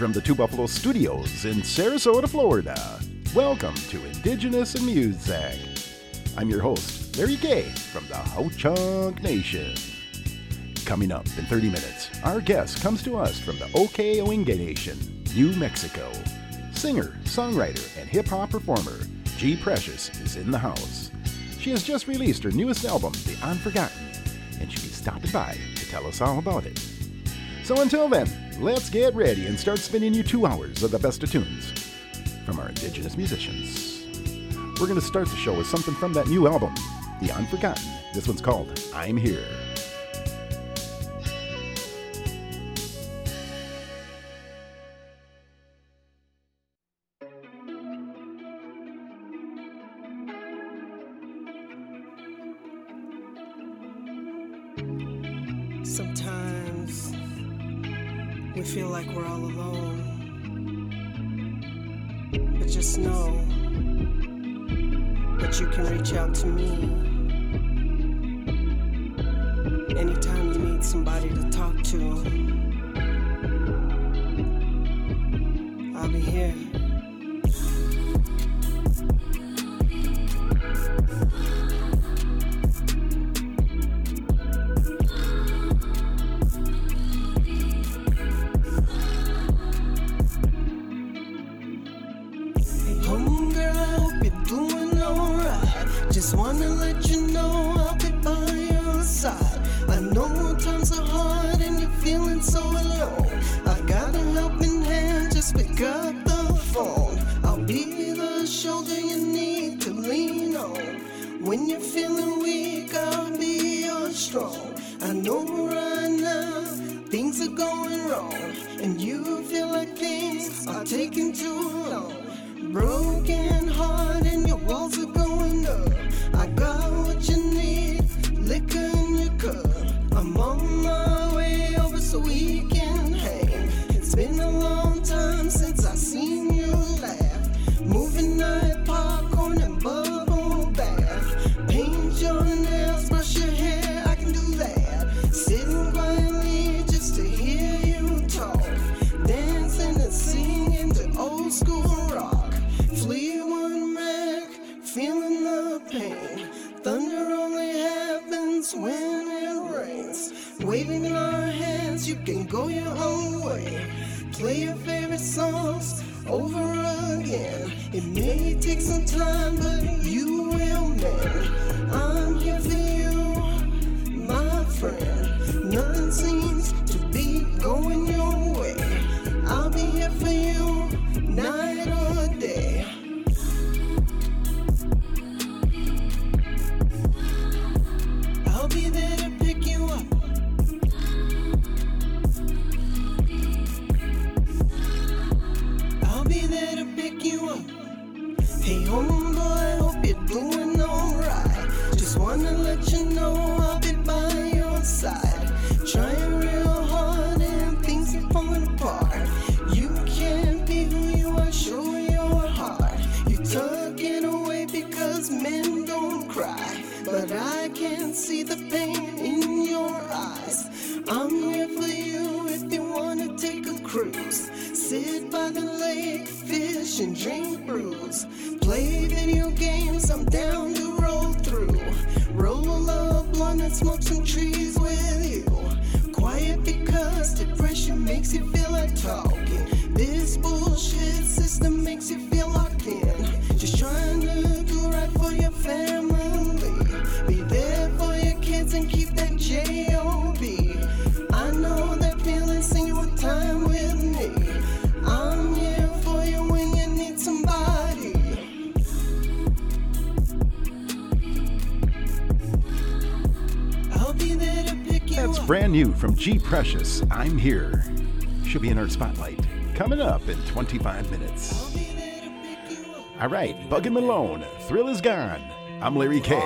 from the Two Buffalo Studios in Sarasota, Florida. Welcome to Indigenous in Music. I'm your host, Larry K from the Ho Chunk Nation. Coming up in 30 minutes, our guest comes to us from the Ohkay Owingeh Nation, New Mexico. Singer, songwriter, and hip hop performer G Precious is in the house. She has just released her newest album, The Unforgotten, and she'll be stopping by to tell us all about it. So until then, let's get ready and start spinning you two hours of the best of tunes from our Indigenous musicians. We're going to start the show with something from that new album, The Unforgotten. This one's called I'm Here. the pain in your eyes. I'm here for you if you wanna take a cruise. Sit by the lake, fish and drink brews. Play video games, I'm down to roll through. Roll up blunt and smoke some trees with you. Quiet because depression makes you feel like talking. This bullshit system makes you brand new from G Precious, I'm Here. Should be in our spotlight. Coming up in 25 minutes. All right, Bug Malone, Thrill is Gone. I'm Larry K.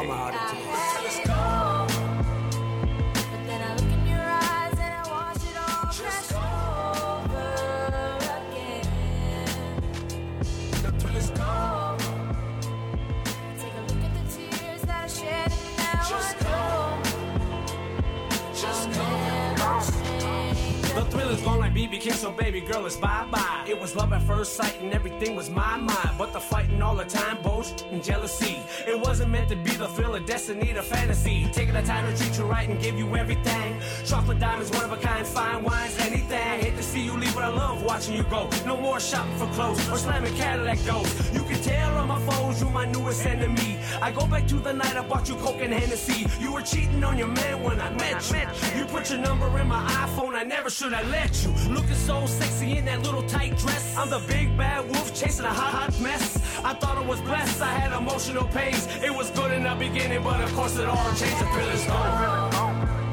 King, so baby girl, it's bye bye. It was love at first sight and everything was my mind. But the fighting all the time, boast and jealousy. It wasn't meant to be the thrill of destiny, the fantasy. Taking the time to treat you right and give you everything. Chocolate diamonds, one of a kind, fine wines, anything. I hate to see you leave, but I love watching you go. No more shopping for clothes or slamming Cadillac doors. You can tell on my phones, you my newest enemy. I go back to the night I bought you Coke and Hennessy. You were cheating on your man when I met you. You put your number in my iPhone, I never should have let you. Looking so sexy in that little tight dress. I'm the big bad wolf chasing a hot, hot mess. I thought it was blessed, I had emotional pains. It was good in the beginning, but of course it all changed. The is gone.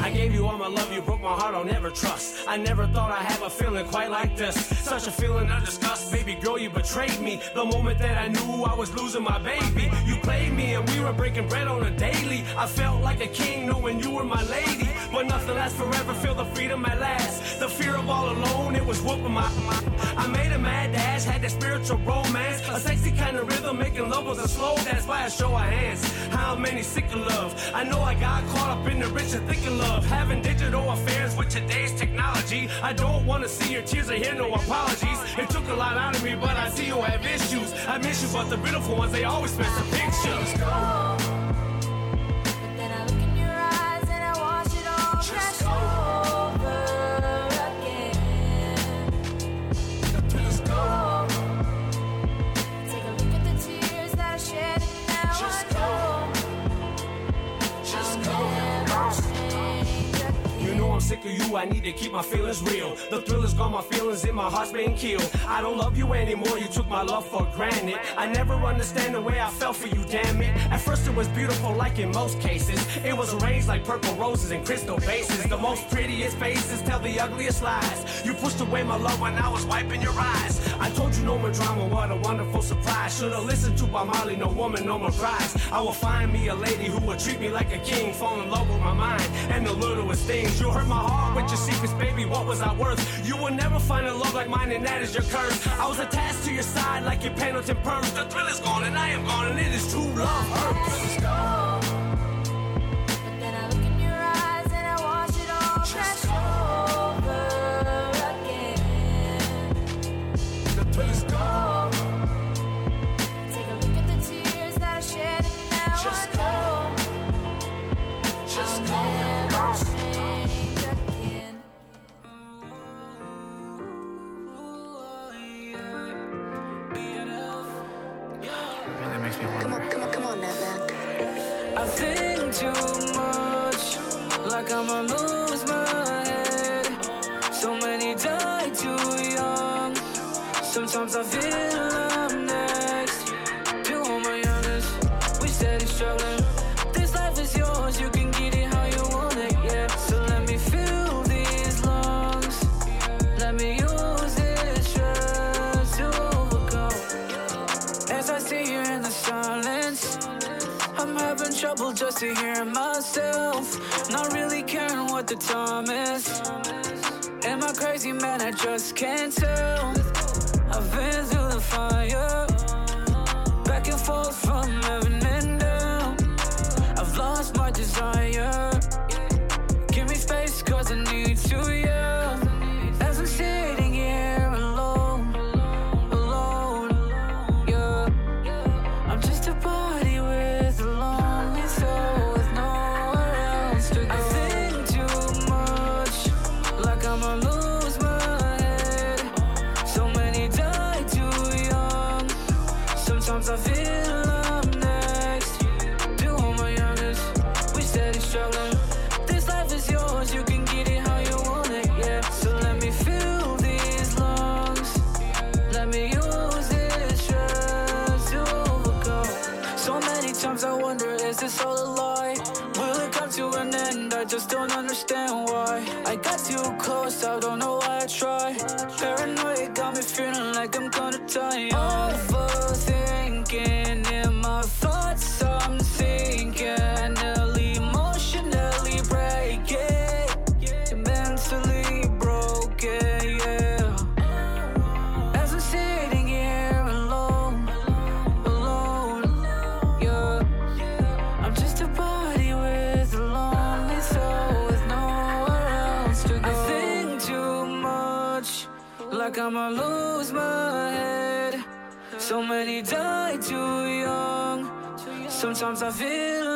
I gave you all my love you broke my heart, I'll never trust. I never thought I'd have a feeling quite like this. Such a feeling of disgust, baby girl, you betrayed me. The moment that I knew I was losing my baby, you played me and we were breaking bread on a daily. I felt like a king knowing you were my lady. But nothing lasts forever, feel the freedom at last. The fear of all alone, it was whooping my. I made a mad dash, had that spiritual romance. A sexy kind of rhythm, making love was a slow dance by a show of hands. How many sick of love? I know I got caught up in the rich and thick of love. Having digital affairs with today's technology. I don't wanna see your tears, I hear no apologies. It took a lot out of me, but I see you have issues. I miss you, but the beautiful ones, they always miss the pictures. Sick of you, I need to keep my feelings real. The thrill is gone, my feelings in my heart's been killed. I don't love you anymore, you took my love for granted. I never understand the way I felt for you, damn it. At first it was beautiful, like in most cases. It was arranged like purple roses and crystal vases. The most prettiest faces tell the ugliest lies. You pushed away my love when I was wiping your eyes. I told you no more drama, what a wonderful surprise. Should've listened to Bob Marley, no woman, no more cries. I will find me a lady who will treat me like a king, fall in love with my mind and the littlest things. You hurt my my heart with your secrets, baby. What was I worth? You will never find a love like mine, and that is your curse. I was attached to your side like your Pendleton purse. The thrill is gone, and I am gone, and it is true love hurts. Sometimes I feel I'm next. To all my youngest, we steady struggling. This life is yours, you can get it how you want it, yeah. So let me fill these lungs. Let me use this stress to overcome. As I see you in the silence. I'm having trouble just to hear myself. Not really caring what the time is. Am I crazy, man? I just can't tell. I've through the fire, back and forth from heaven and down. I've lost my desire. I I lose my head. So many die too young. Sometimes I feel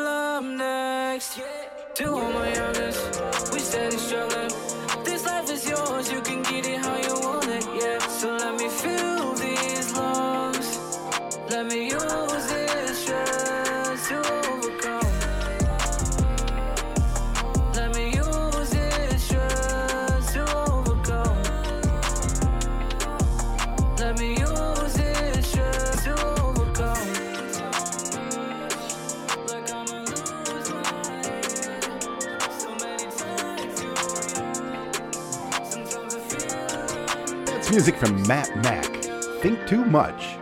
music from Matt Mack. Think Too Much.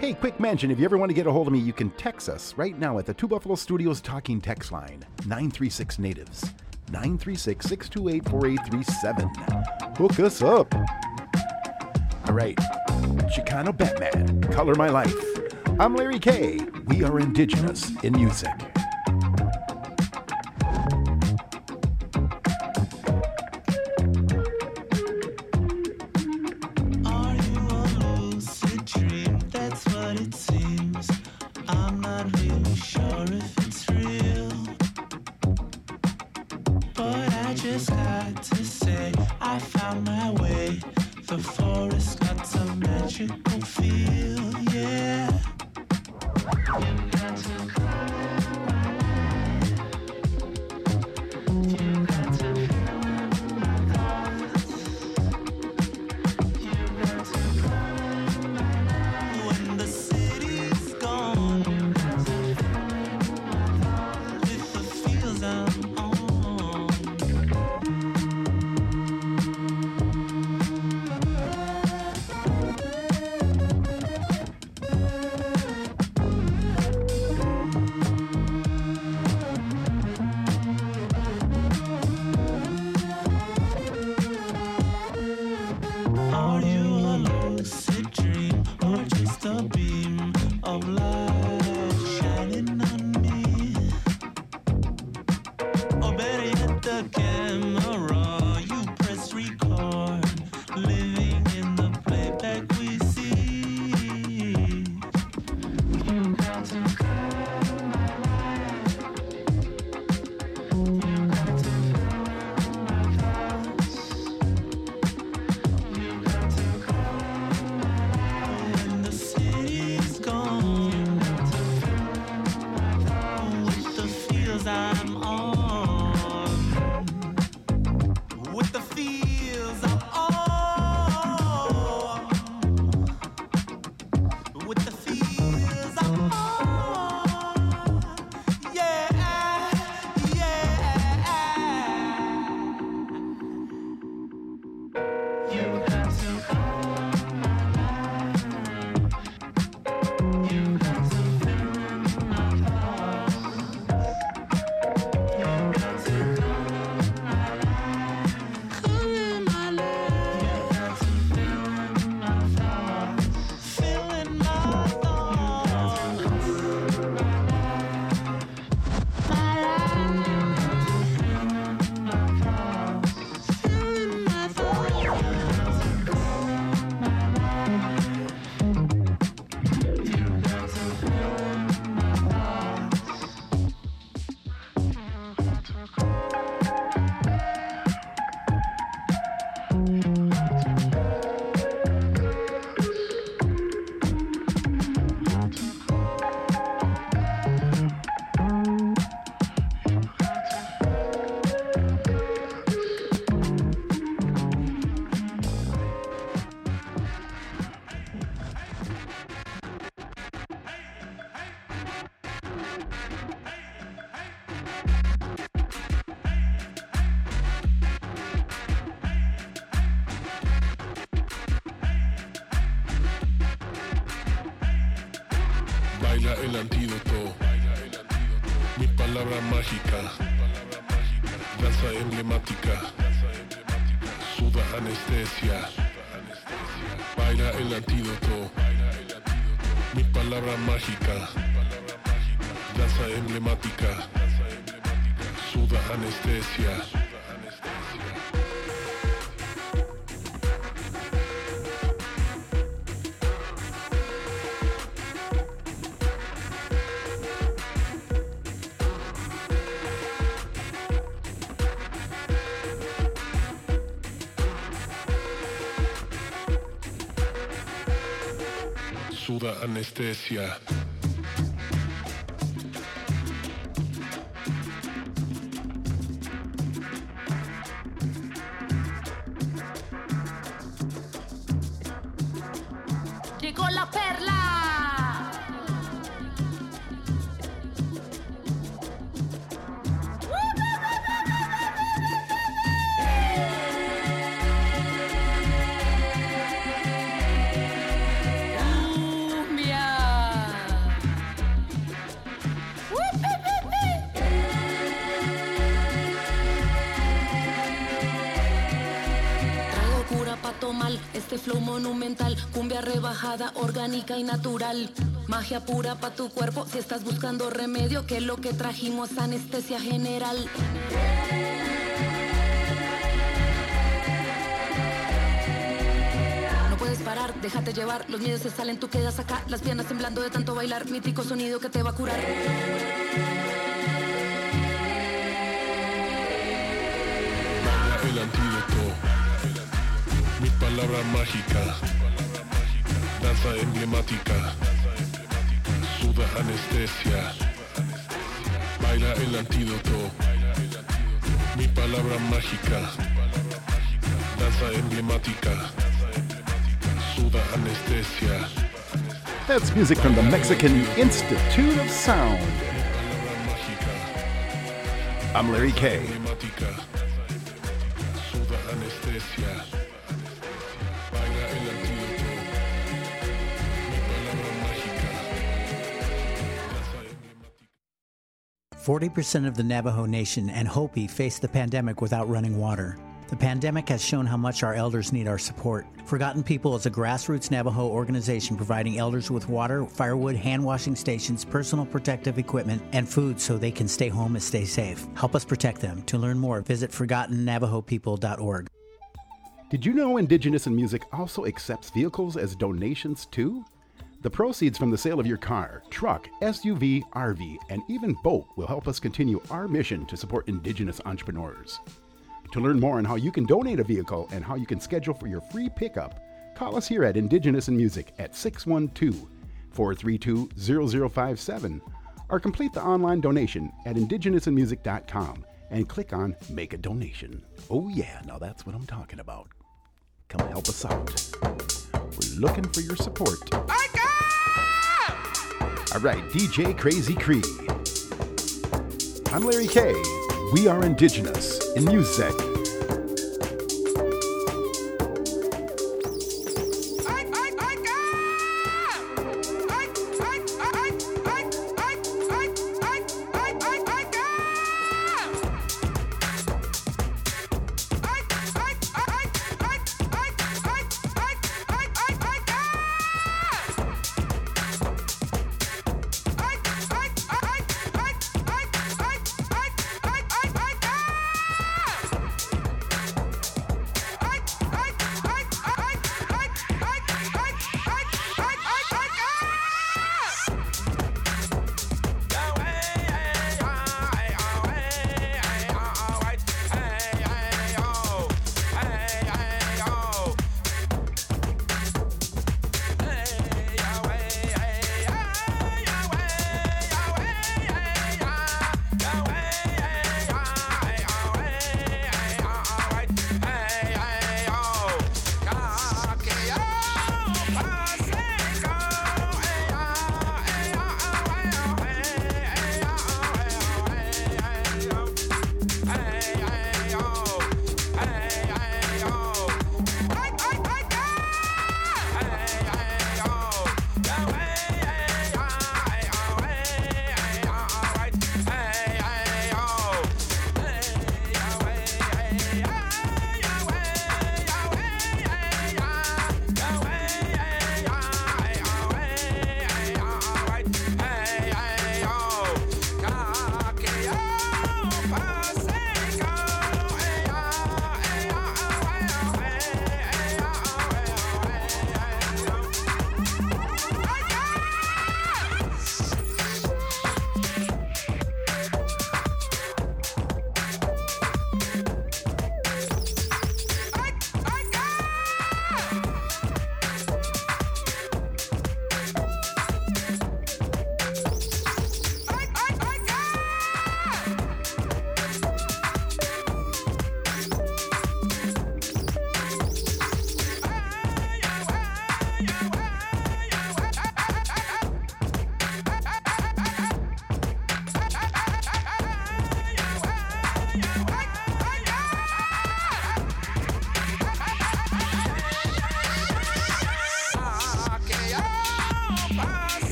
Hey, quick mention if you ever want to get a hold of me, you can text us right now at the Two Buffalo Studios talking text line 936 Natives 936 628 4837. Hook us up. All right, Chicano Batman, Color My Life. I'm Larry K. We are indigenous in music. Anestesia. Cumbia rebajada, orgánica y natural. Magia pura pa' tu cuerpo si estás buscando remedio, que lo que trajimos anestesia general. No puedes parar, déjate llevar, los miedos se salen, tú quedas acá, las piernas temblando de tanto bailar, mítico sonido que te va a curar. El antídoto. Mi palabra mágica. Emblemática. Suda anestesia. Baila el antídoto. Mi palabra mágica. Danza emblemática. Suda anestesia. That's music from the Mexican Institute of Sound. I'm Larry K. 40% of the Navajo Nation and Hopi face the pandemic without running water. The pandemic has shown how much our elders need our support. Forgotten People is a grassroots Navajo organization providing elders with water, firewood, hand washing stations, personal protective equipment, and food so they can stay home and stay safe. Help us protect them. To learn more, visit ForgottenNavajoPeople.org. Did you know Indigenous in Music also accepts vehicles as donations too? The proceeds from the sale of your car, truck, SUV, RV, and even boat will help us continue our mission to support Indigenous entrepreneurs. To learn more on how you can donate a vehicle and how you can schedule for your free pickup, call us here at Indigenous in Music at 612 432 0057 or complete the online donation at indigenousinmusic.com and click on Make a Donation. Oh, yeah, now that's what I'm talking about. Come help us out. We're looking for your support. All right, DJ Crazy Cree. I'm Larry K. We are Indigenous in Music.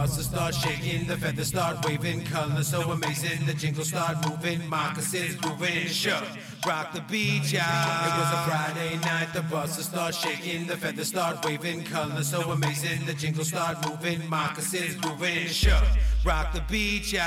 Buses start shaking, the feathers start waving, colors so amazing, the jingles start moving, moccasins grooving, shook, rock the beach, yeah. It was a Friday night, the buses start shaking, the feathers start waving, colors so amazing, the jingles start moving, moccasins grooving, shook, rock the beach, Shake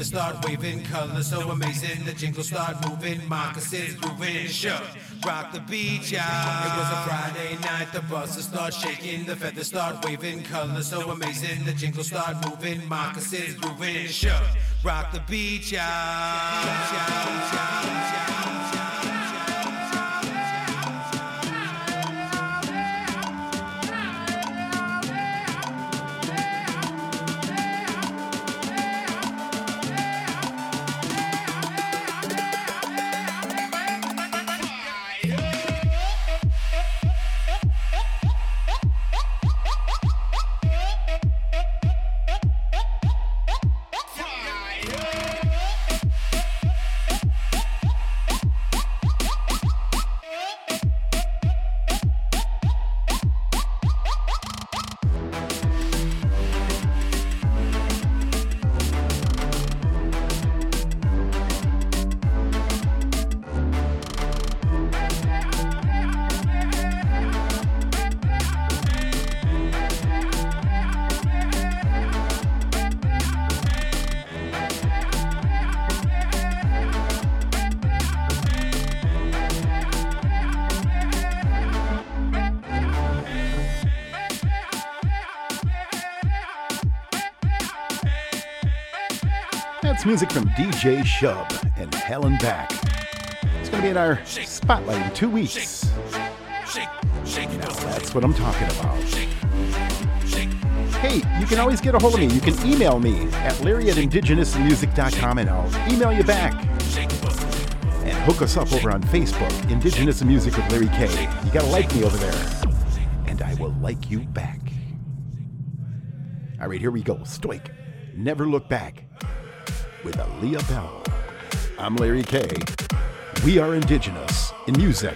the start waving, colors so amazing, the jingles start moving, moccasins grooving, shook, rock the beach, yeah. It was a Friday night, the buses start shaking, the feathers start waving, colors so amazing, the jingles start moving, moccasins grooving, shook, rock the beach, That's music from DJ Shub and Helen Back. It's going to be in our spotlight in two weeks. Now that's what I'm talking about. Hey, you can always get a hold of me. You can email me at larry at indigenousmusic.com and I'll email you back. And hook us up over on Facebook, Indigenous Music with Larry K. You gotta like me over there. And I will like you back. All right, here we go. Stoic. Never look back. With Aaliyah Bell. I'm Larry K. We are Indigenous in music.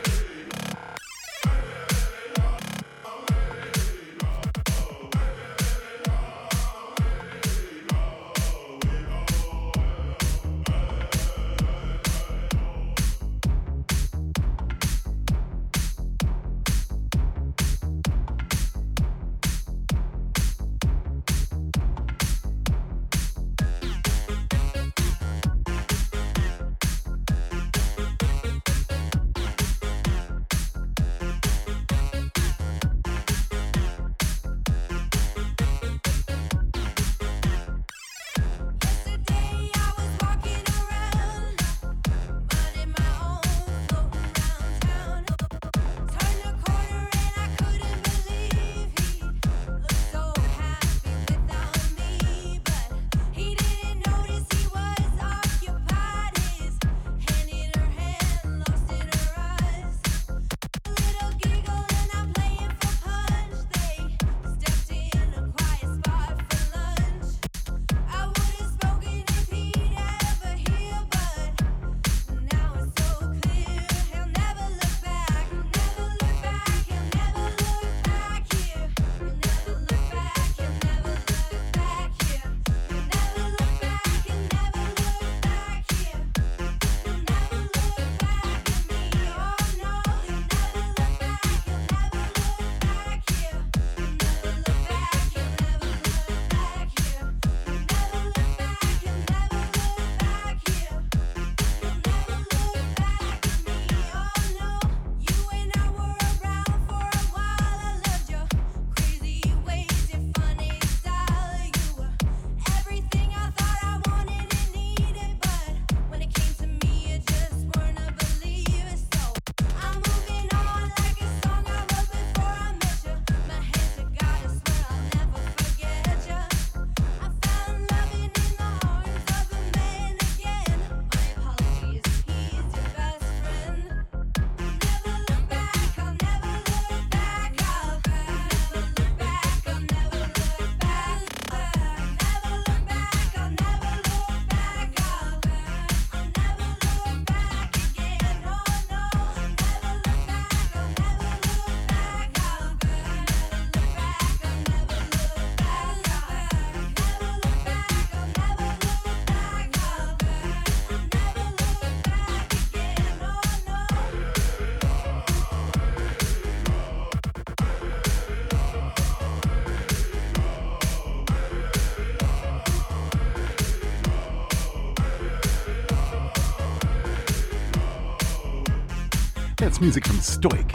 Music from Stoic.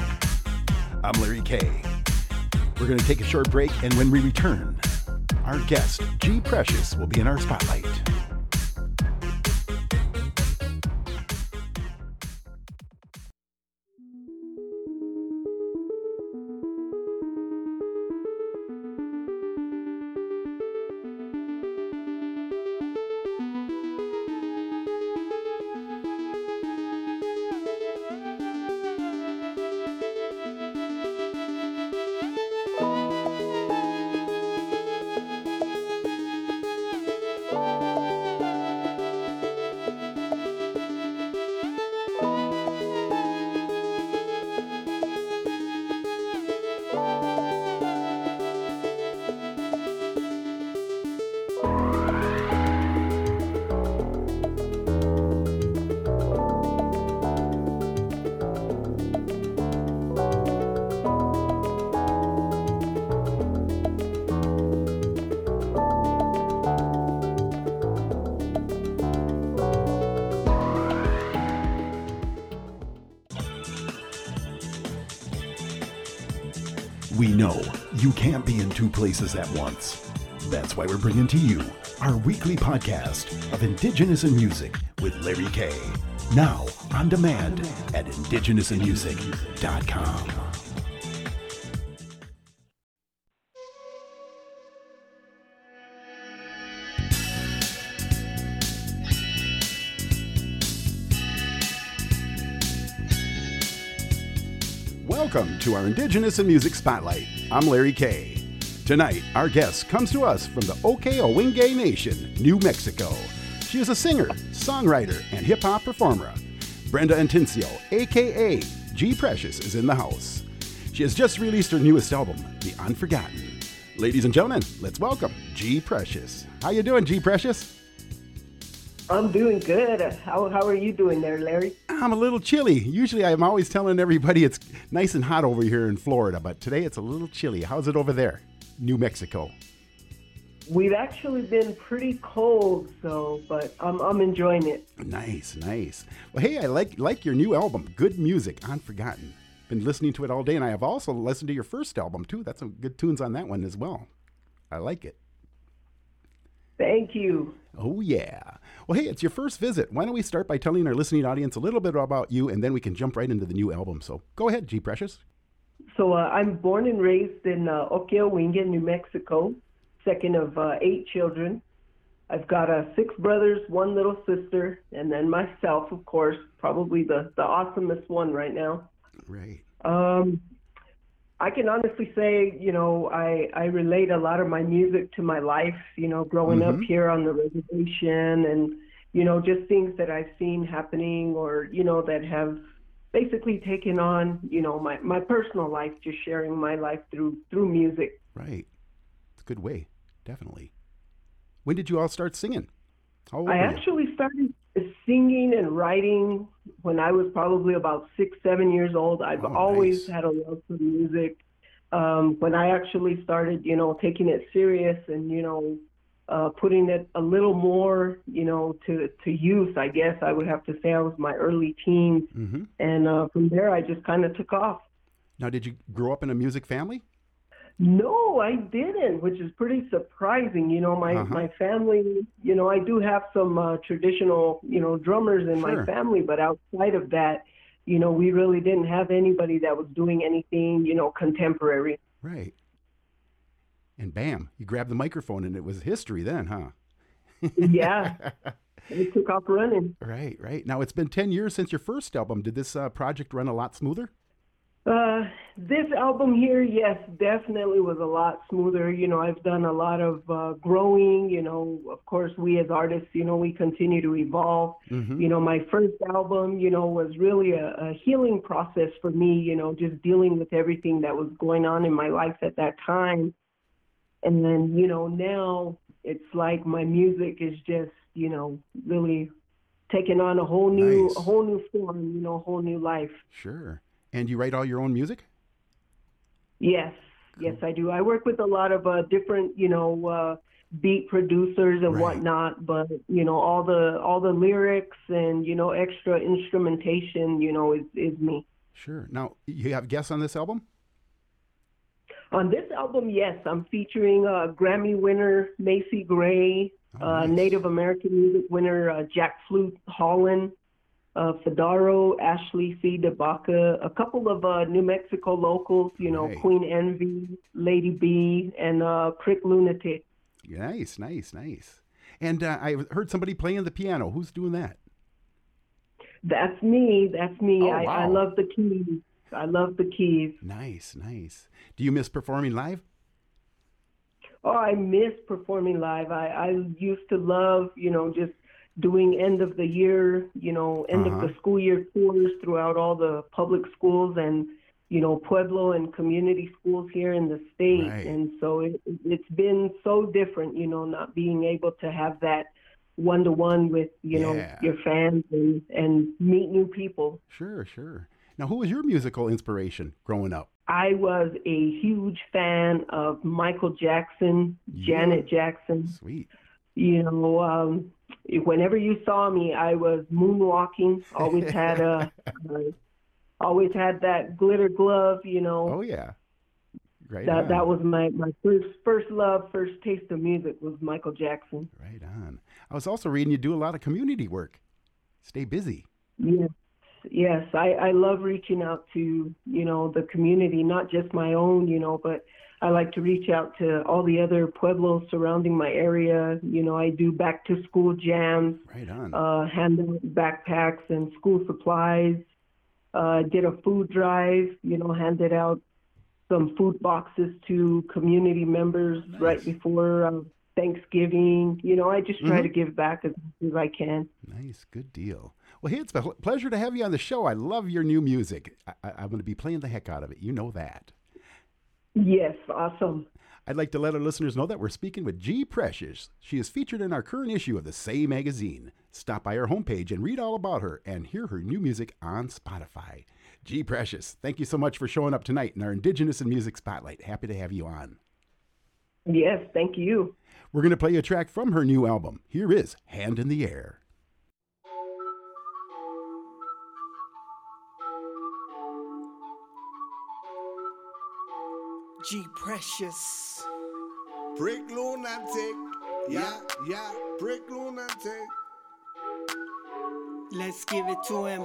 I'm Larry K. We're going to take a short break, and when we return, our guest, G Precious, will be in our spotlight. Places at once. That's why we're bringing to you our weekly podcast of Indigenous in Music with Larry K. Now on demand at indigenousinmusic.com. Welcome to our Indigenous in Music Spotlight. I'm Larry K. Tonight, our guest comes to us from the Ohkay Owingeh Nation, New Mexico. She is a singer, songwriter, and hip hop performer. Brenda Antincio, aka G Precious, is in the house. She has just released her newest album, The Unforgotten. Ladies and gentlemen, let's welcome G Precious. How you doing, G Precious? I'm doing good. How, how are you doing there, Larry? I'm a little chilly. Usually, I'm always telling everybody it's nice and hot over here in Florida, but today it's a little chilly. How's it over there, New Mexico? We've actually been pretty cold, so but I'm I'm enjoying it. Nice, nice. Well, hey, I like like your new album, Good Music, Unforgotten. Been listening to it all day, and I have also listened to your first album too. That's some good tunes on that one as well. I like it. Thank you. Oh yeah. Well, hey, it's your first visit. Why don't we start by telling our listening audience a little bit about you, and then we can jump right into the new album. So go ahead, G Precious. So uh, I'm born and raised in uh, Ohkay Owingeh, New Mexico, second of uh, eight children. I've got uh, six brothers, one little sister, and then myself, of course, probably the, the awesomest one right now. Right. Um, I can honestly say, you know, I, I relate a lot of my music to my life, you know, growing up here on the reservation and, you know, just things that I've seen happening or, you know, that have basically taking on, you know, my, my personal life, just sharing my life through through music. Right. It's a good way, definitely. When did you all start singing? I were you? actually started singing and writing when I was probably about six, seven years old. I've Oh, always nice. had a love for music. Um, when I actually started, you know, taking it serious and, you know, uh, putting it a little more, you know, to, to use, I guess I would have to say I was my early teens. hmm And uh, from there, I just kind of took off. Now, did you grow up in a music family? No, I didn't, which is pretty surprising. You know, my Uh-huh. my family, you know, I do have some uh, traditional, you know, drummers in Sure. my family, but outside of that, you know, we really didn't have anybody that was doing anything, you know, contemporary. Right. And bam, you grabbed the microphone, and it was history then, huh? Yeah, it took off running. Right, right. Now it's been ten years since your first album. Did this uh, project run a lot smoother? Uh, this album here, yes, definitely was a lot smoother. You know, I've done a lot of uh, growing. You know, of course, we as artists, you know, we continue to evolve. Mm-hmm. You know, my first album, you know, was really a, a healing process for me. You know, just dealing with everything that was going on in my life at that time. And then, you know, now it's like my music is just, you know, really taking on a whole new, Nice. a whole new form. You know, a whole new life. Sure. And you write all your own music? Yes, yes, I do. I work with a lot of uh, different, you know, uh, beat producers and Right. whatnot, but you know, all the all the lyrics and you know, extra instrumentation, you know, is is me. Sure. Now, you have guests on this album? On this album, yes, I'm featuring uh, Grammy winner Macy Gray, Oh, uh, nice. Native American music winner uh, Jack Flute Holland, uh, Fedaro, Ashley C. DeBaca, a couple of uh, New Mexico locals, you know, Right. Queen Envy, Lady B, and uh, Crick Lunatic. Nice, nice, nice. And uh, I heard somebody playing the piano. Who's doing that? That's me. That's me. Oh, I, I love the keys. I love the keys. Nice, nice. Do you miss performing live? Oh, I miss performing live. I, I used to love, you know, just doing end of the year, you know, end Uh-huh. of the school year tours throughout all the public schools and, you know, Pueblo and community schools here in the state. Right. And so it, it's been so different, you know, not being able to have that one to one with, you know, your fans and, and meet new people. Sure, sure. Now, who was your musical inspiration growing up? I was a huge fan of Michael Jackson, Janet Jackson. Sweet. you know, um, whenever you saw me, I was moonwalking. Always had a, uh, always had that glitter glove. You know, Oh yeah. Right. that on. that was my my first first love, first taste of music was Michael Jackson. right on. I was also reading you do a lot of community work. Stay busy. Yes, yes, I I love reaching out to you know the community, not just my own, you know, but. I like to reach out to all the other pueblos surrounding my area. You know, I do back to school jams. Right on. uh, hand out backpacks and school supplies. Uh, did a food drive, you know, handed out some food boxes to community members right before uh, Thanksgiving. You know, I just try Mhm. to give back as much as I can. Nice, good deal. Well, hey, it's a pleasure to have you on the show. I love your new music. I, I'm going to be playing the heck out of it. You know that. Yes, awesome. I'd like to let our listeners know that we're speaking with G. Precious. She is featured in our current issue of the Say magazine. Stop by our homepage and read all about her and hear her new music on Spotify. G. Precious, thank you so much for showing up tonight in our Indigenous in Music Spotlight. Happy to have you on. Yes, thank you. We're going to play a track from her new album. Here is Hand in the Air. G Precious. Brick lunatic. Yeah, yeah, brick lunatic. Let's give it to him.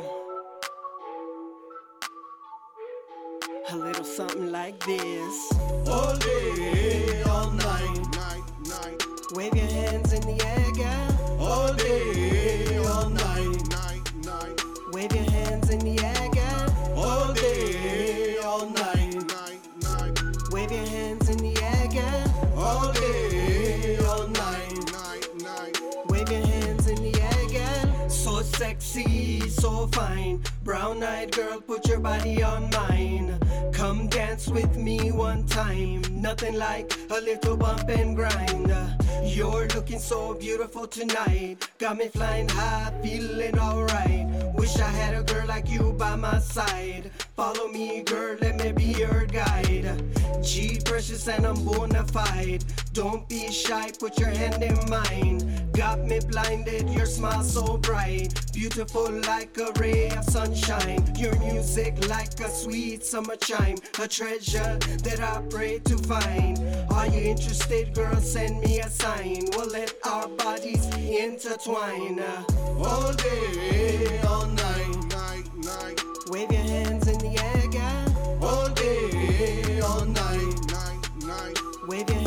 A little something like this. All day, all night, night, night. Wave your hands in the air, girl. All day, all night, night, night. Wave your hands in the air, girl. All day, so fine. Brown eyed girl, put your body on mine. Come dance with me one time. Nothing like a little bump and grind. You're looking so beautiful tonight. Got me flying high, feeling alright. Wish I had a girl like you by my side. Follow me, girl, let me be your guide. G precious and I'm bona fide. Don't be shy, put your hand in mine. Got me blinded, your smile so bright. Beautiful like a ray of sunshine. Your music like a sweet summer chime. A treasure that I pray to find. Are you interested, girl? Send me a sign. We'll let our bodies intertwine. Uh, all day, all night, night, night. Wave your hands in the air, girl. All day, all night, night, night. Wave your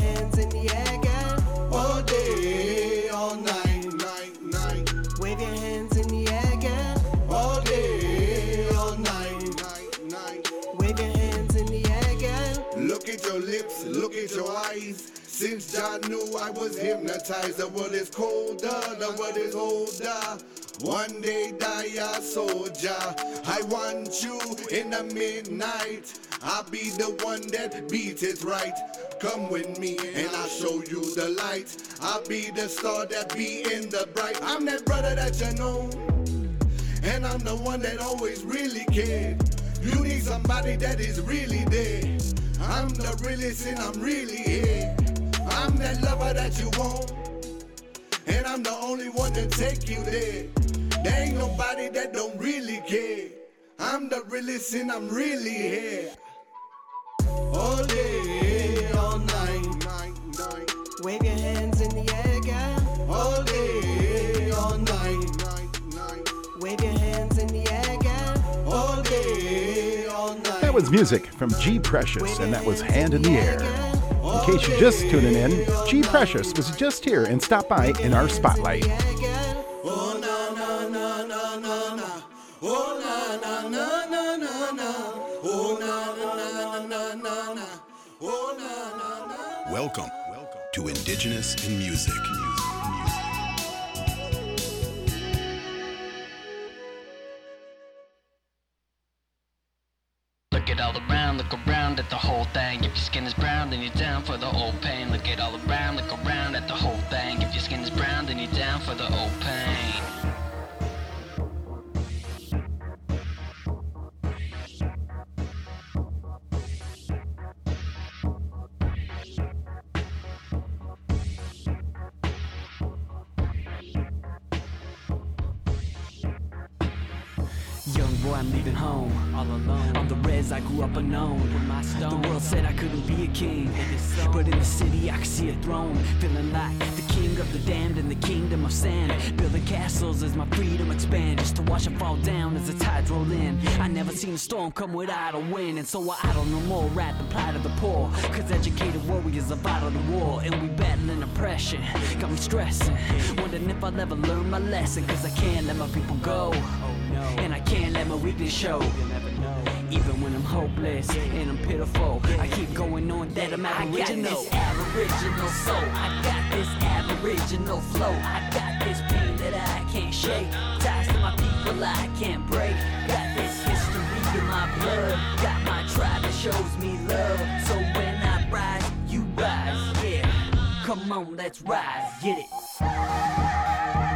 Since John knew I was hypnotized, the world is colder, the world is older. One day die a soldier. I want you in the midnight. I'll be the one that beats it right. Come with me and I'll show you the light. I'll be the star that be in the bright. I'm that brother that you know. And I'm the one that always really cared. You need somebody that is really there. I'm the realest and I'm really here. I'm that lover that you want. And I'm the only one to take you there. There ain't nobody that don't really care. I'm the realest and I'm really here. All day, all night, night, night. Was music from G Precious, and that was Hand in the Air. In case you're just tuning in, G Precious was just here and stopped by in our spotlight. Welcome to Indigenous in na At all around, look around at the whole thing. If your skin is brown, then you're down for the old pain. Look at all around, look around at the whole thing. If your skin is brown, then you're down for the old pain. I'm leaving home all alone. On the res, I grew up unknown. With my stone, the world said I couldn't be a king, but in the city I could see a throne. Feeling like the king of the damned in the kingdom of sand. Building castles as my freedom expands, just to watch it fall down as the tides roll in. I never seen a storm come without a wind, and so I idle no more. Rat the plight of the poor, cause educated warriors are vital to war, and we battling oppression. Got me stressing, wondering if I'll ever learn my lesson, cause I can't let my people go. And I can't let my weakness show. Even when I'm hopeless and I'm pitiful, I keep going on that I'm aboriginal. I got this aboriginal soul. I got this aboriginal flow. I got this pain that I can't shake. Ties to my people I can't break. Got this history in my blood. Got my tribe that shows me love. So when I rise, you rise. Yeah, come on, let's rise. Get it.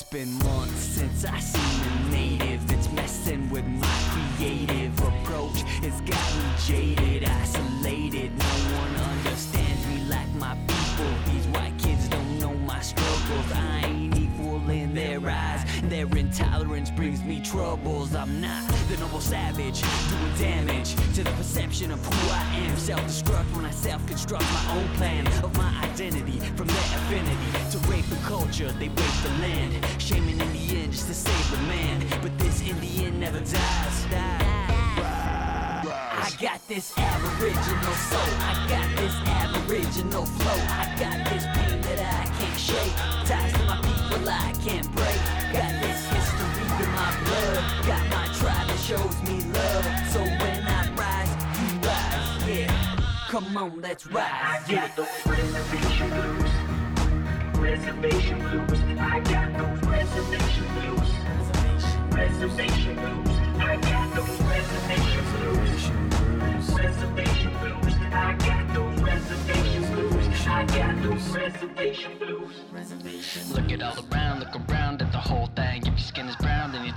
It's been months since I seen a native that's messing with my creative approach. It's got me jaded, isolated. Their intolerance brings me troubles. I'm not the noble savage doing damage to the perception of who I am. Self-destruct when I self-construct my own plan of my identity from their affinity to rape the culture. They rape the land, shaming in the end just to save the man. But this Indian never dies. I got this aboriginal soul. I got this aboriginal flow. I got this pain that I can't shake. Ties to my people I can't break. Come on, let's rise. Get it. reservation blues. Reservation blues. I got those reservation blues. Reservation blues. I got those reservation blues. Reservation blues. I got those reservation blues. I got those reservation blues. Look at all around, look around at the whole thing. If your skin is brown, then you're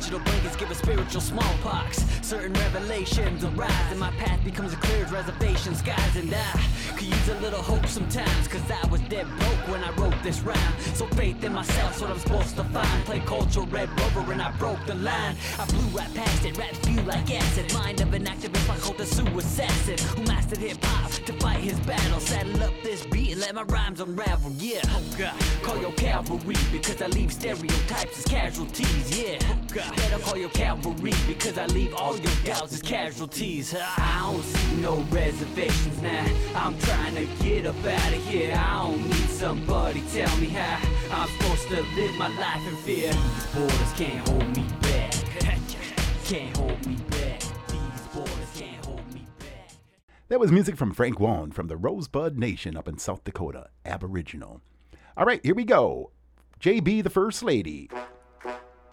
Digital blankets give us spiritual smallpox. Certain revelations arise, and my path becomes a cleared reservation skies. And I could use a little hope sometimes, cause I was dead broke when I wrote this rhyme. So faith in myself's what I'm supposed to find. Play culture red rover, and I broke the line. I blew right past it, rap spew like acid. Mind of an activist, my cult a Sioux assassin who mastered hip hop to fight his battle. Saddle up this beat and let my rhymes unravel. Yeah, oh God. call your cavalry because I leave stereotypes as casualties. Yeah, oh God. Better call your cavalry because I leave all your doubts as casualties. I don't see no reservations now. I'm trying to get up out of here. I don't need somebody tell me how I'm supposed to live my life in fear. These borders can't hold me back. Can't hold me back. These borders can't hold me back. That was music from Frank Waln from the Rosebud Nation up in South Dakota, Aboriginal. All right, here we go. JB the First Lady.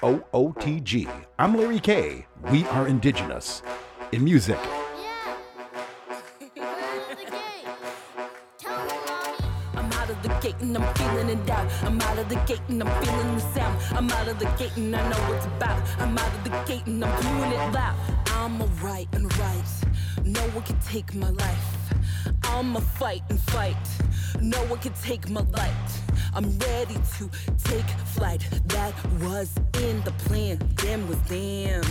OOTG. I'm Larry K. We are Indigenous. In music, Tell me out of the gate and I'm feeling it out. I'm out of the gate and I'm feeling the sound. I'm out of the gate and I know what's about. I'm out of the gate and I'm doing it loud. I'm alright and right. No one can take my life. I'ma fight and fight. No one can take my light. I'm ready to take flight. That was in the plan. Damn was damn.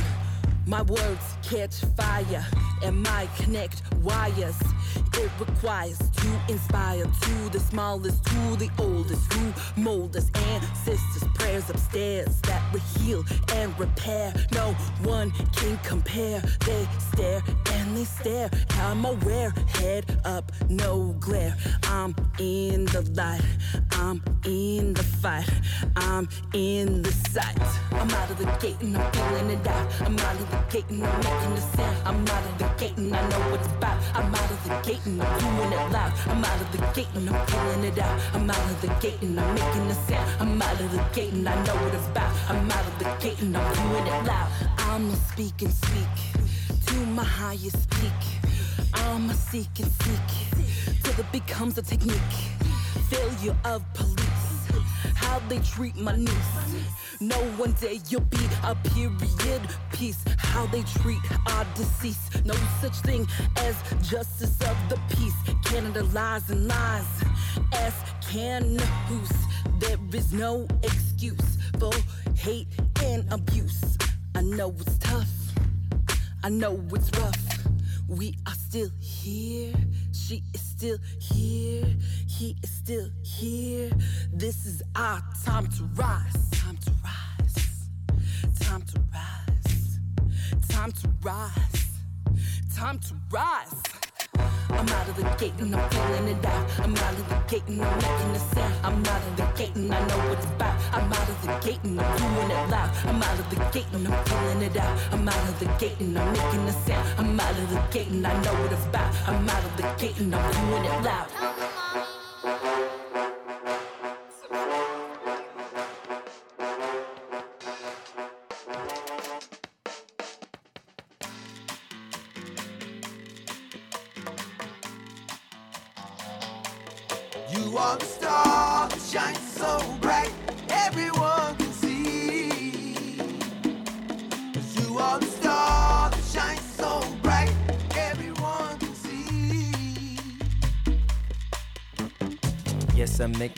My words catch fire and my connect wires. It requires to inspire to the smallest, to the oldest, who mold us ancestors' prayers upstairs that we heal and repair. No one can compare. They stare and they stare. I'm aware, head up, no glare. I'm in the light. I'm in the fight. I'm in the sight. I'm out of the gate and I'm feeling it out. I'm out of the gate and I'm making a sound. I'm out of the gate and I know what it's about. I'm out of the gate and I'm doing it loud. I'm out of the gate and I'm feeling it out. I'm out of the gate and I'm making a sound. I'm out of the gate and I know what it's about. I'm out of the gate and I'm doing it loud. I'ma speak and speak to my highest peak. I'ma seek and seek till it becomes a technique. Failure of police, how they treat my niece. No one day you'll be a period piece. How they treat our deceased. No such thing as justice of the peace. Canada lies and lies. As can. There is no excuse for hate and abuse. I know it's tough. I know it's rough. We are still here. She is still here. He is still here. This is our time to rise. Time to rise. Time to rise. Time to rise. Time to rise. I'm out of the gate and I'm feeling it out. I'm out of the gate and I'm making a sound. I'm out of the gate and I know what it's about. I'm out of the gate and I'm doing it loud. I'm out of the gate and I'm feeling it out. I'm out of the gate and I'm making a sound. I'm out of the gate and I know what it's about. I'm out of the gate and I'm doing it loud.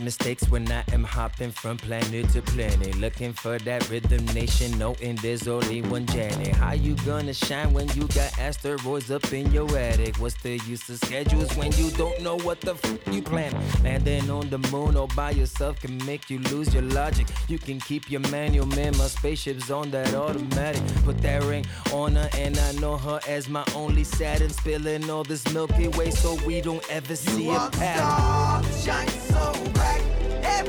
Mistakes when I am hopping from planet to planet. Looking for that rhythm nation, knowing there's only one Janet. How you gonna shine when you got asteroids up in your attic? What's the use of schedules when you don't know what the f you plan? Landing on the moon all by yourself can make you lose your logic. You can keep your manual, man. My spaceship's on that automatic. Put that ring on her, and I know her as my only Saturn. Spilling all this Milky Way so we don't ever see You a are pattern. that so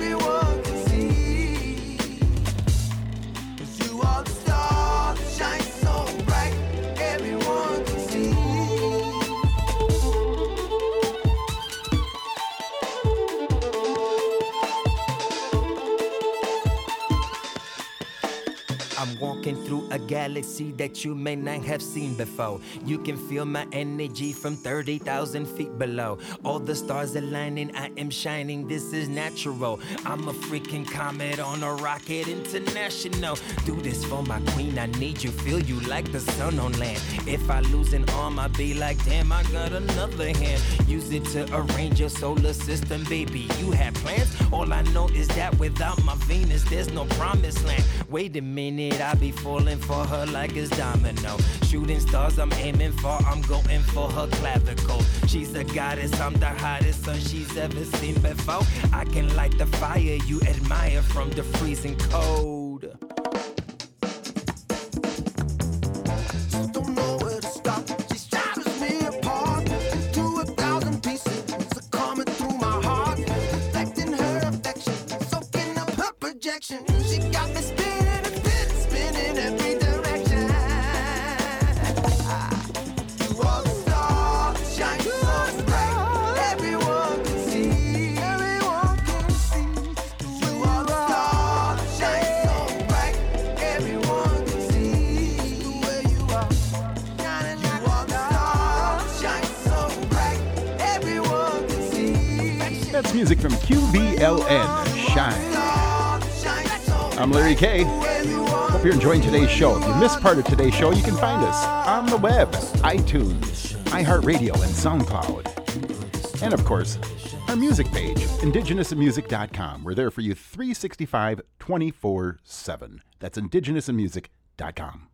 everyone a galaxy that you may not have seen before. You can feel my energy from 30,000 feet below. All the stars aligning, I am shining. This is natural. I'm a freaking comet on a rocket international. Do this for my queen. I need you, feel you like the sun on land. If I lose an arm, I'll be like, damn, I got another hand. Use it to arrange your solar system, baby. You had plans. All I know is that without my Venus, there's no promised land. Wait a minute, I'll be falling for her like it's domino. Shooting stars, I'm aiming for, I'm going for her clavicle. She's a goddess, I'm the hottest son she's ever seen before. I can light the fire you admire from the freezing cold. QVLN Shine. I'm Larry K. Hope you're enjoying today's show. If you missed part of today's show, you can find us on the web, iTunes, iHeartRadio, and SoundCloud. And of course, our music page, indigenousinmusic.com. We're there for you 365 24 7. That's indigenousinmusic.com.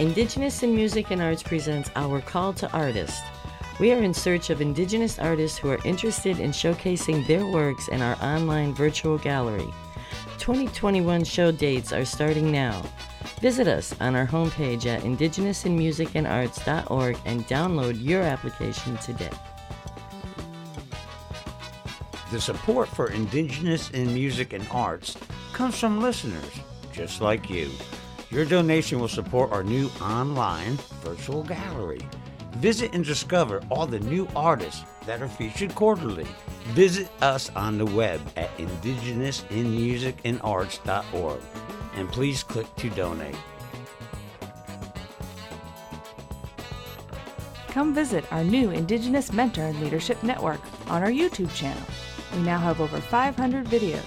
Indigenous in Music and Arts presents Our Call to Artists. We are in search of Indigenous artists who are interested in showcasing their works in our online virtual gallery. 2021 show dates are starting now. Visit us on our homepage at indigenousinmusicandarts.org and download your application today. The support for Indigenous in Music and Arts comes from listeners just like you. Your donation will support our new online virtual gallery. Visit and discover all the new artists that are featured quarterly. Visit us on the web at indigenousinmusicandarts.org and please click to donate. Come visit our new Indigenous Mentor and Leadership Network on our YouTube channel. We now have over 500 videos.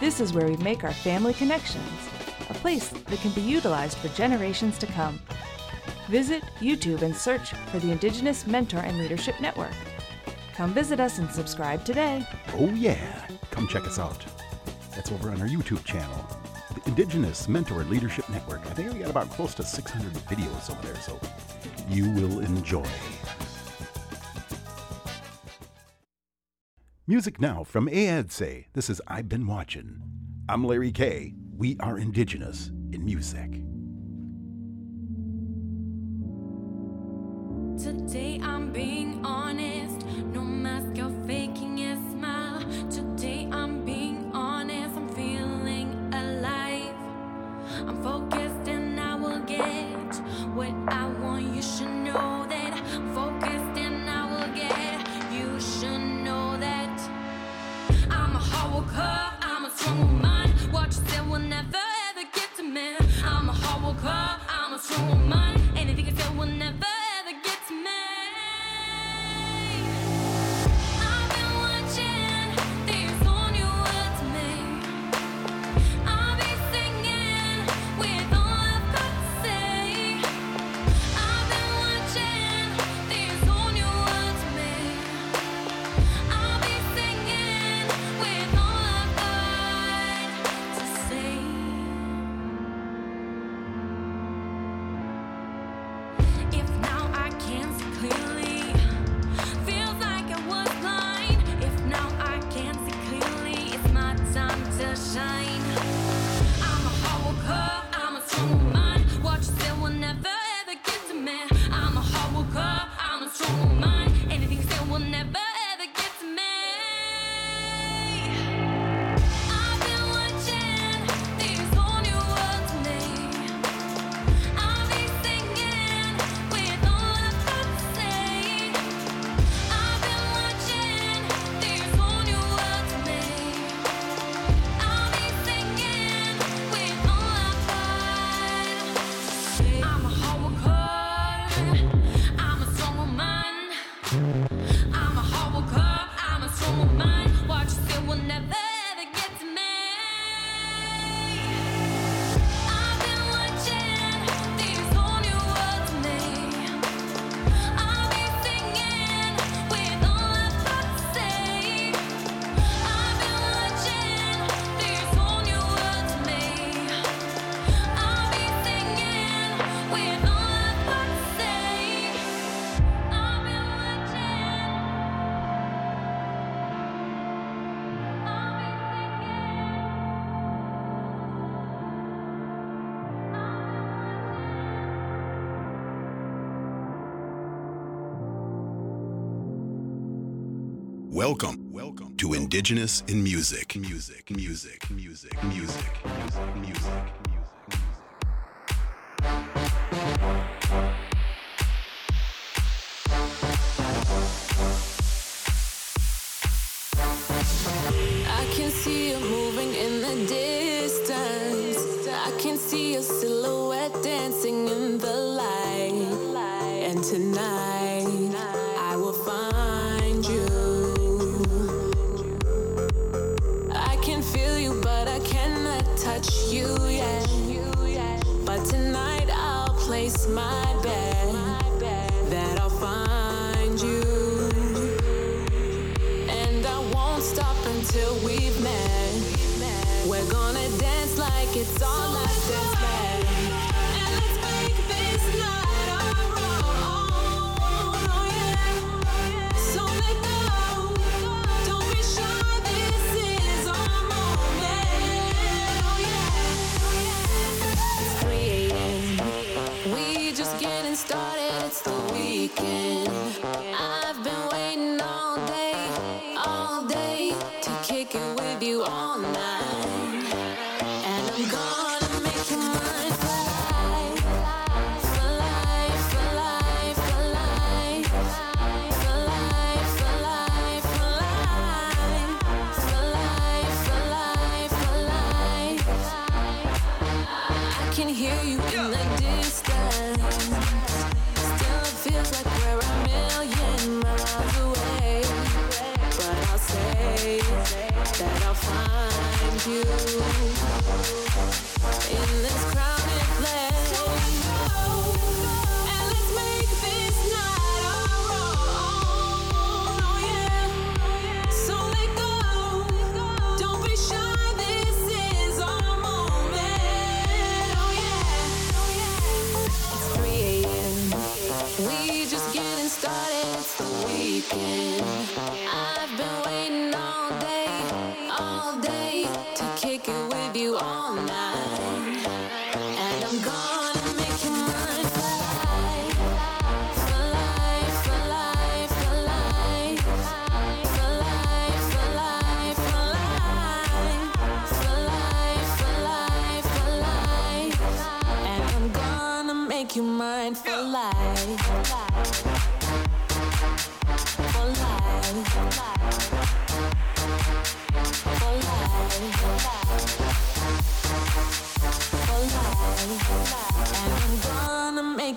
This is where we make our family connections, a place that can be utilized for generations to come. Visit YouTube and search for the Indigenous Mentor and Leadership Network. Come visit us and subscribe today. Oh, yeah. Come check us out. That's over on our YouTube channel, the Indigenous Mentor and Leadership Network. I think we got about close to 600 videos over there, so you will enjoy. Music now from AADSE. This is I've Been Watching. I'm Larry K. We are Indigenous in music. Today I'm being honest, no mask of faking a smile. Today I'm being honest, I'm feeling alive. I'm focused and I will get what I want. You should know that. Focused and I will get. You should know that. I'm a hard worker, I'm a strong woman. Say will never ever get to me. I'm a hard worker, I'm a strong woman. Anything you say will never Welcome, welcome to Indigenous in Music. Music, music, music, music, music, music. I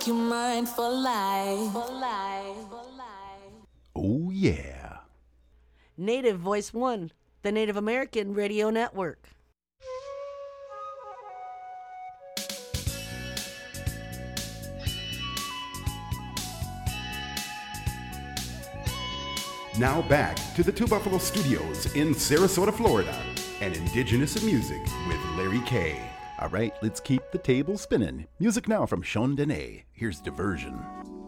make you mine for life. For life. For life. Oh, yeah. Native Voice One, the Native American Radio Network. Now back to the Two Buffalo Studios in Sarasota, Florida, and Indigenous of Music with Larry K. All right, let's keep the table spinning. Music now from Sean Denet. Here's Diversion.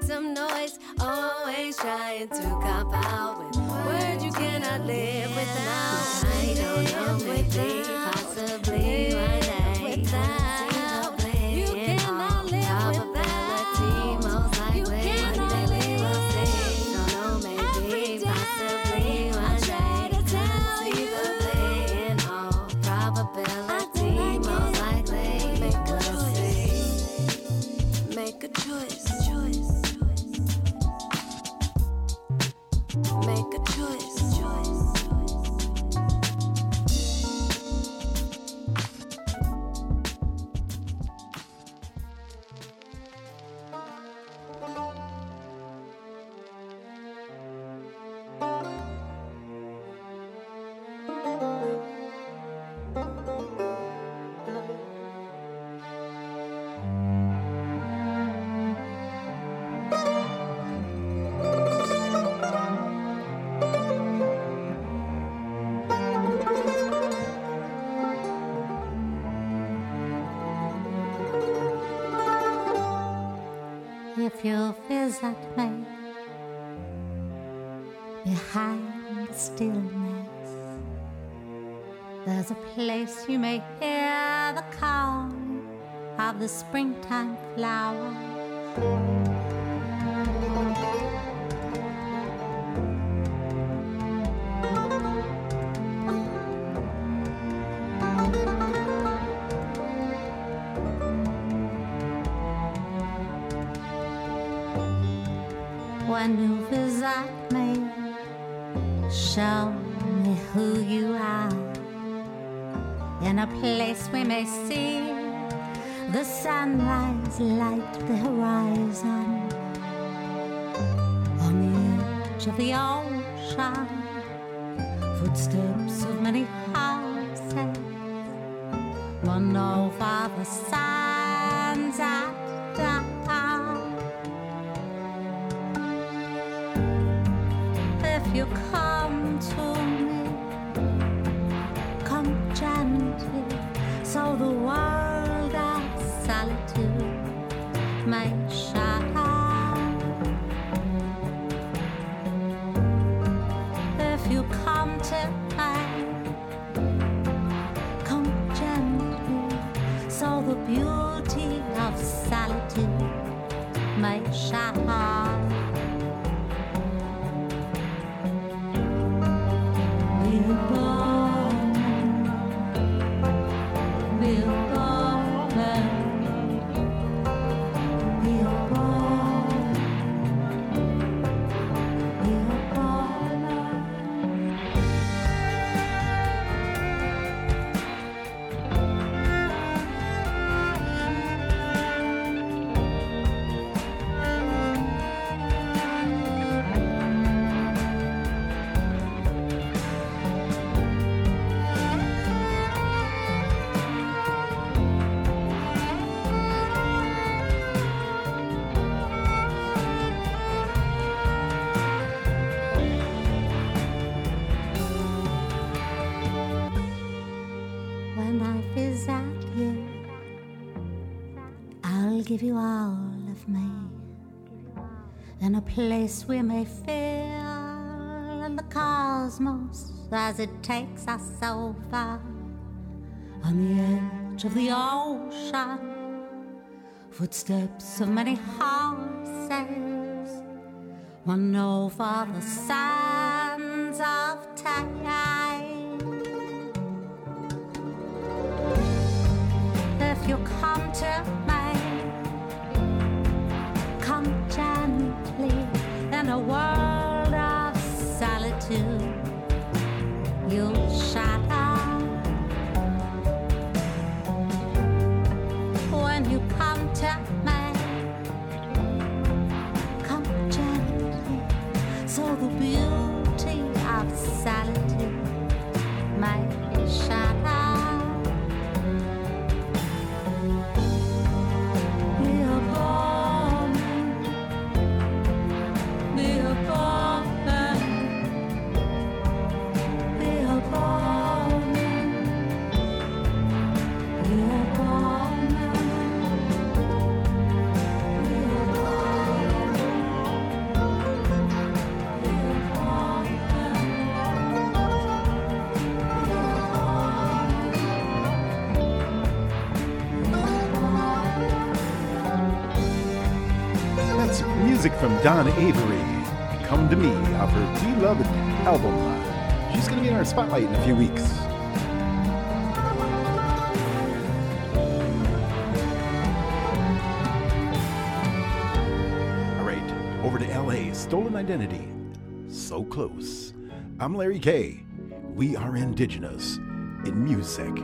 make some noise. Always trying to cop out with words you cannot live without. I don't know, if maybe possibly. as I behind the stillness. There's a place you may hear the call of the springtime flowers. I see the sunrise light the horizon on the edge of the ocean. Footsteps of many houses, one over the sun's eye. give you all of me and a place we may feel in the cosmos as it takes us so far on the edge of the ocean. Footsteps of many horses, one over the sands of time. If you come to Dawn Avery. Come to me off her beloved album. She's going to be in our spotlight in a few weeks. All right, over to LA. Stolen Identity. So close. I'm Larry K. We are indigenous in music.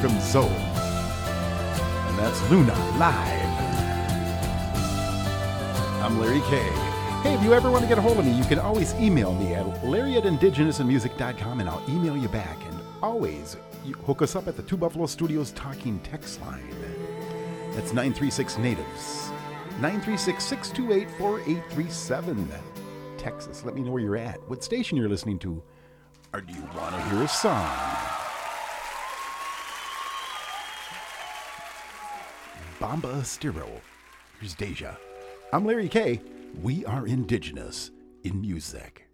From Zoe. And that's Luna live. I'm Larry K. Hey, if you ever want to get a hold of me, you can always email me at larry at indigenousinmusic.com and I'll email you back. And always hook us up at the Two Buffalo Studios talking text line. That's 936 Natives. 936 628 4837. Text us. Let me know where you're at, what station you're listening to, or do you want to hear a song? Bamba Stiro. Here's Deja. I'm Larry K. We are indigenous in music.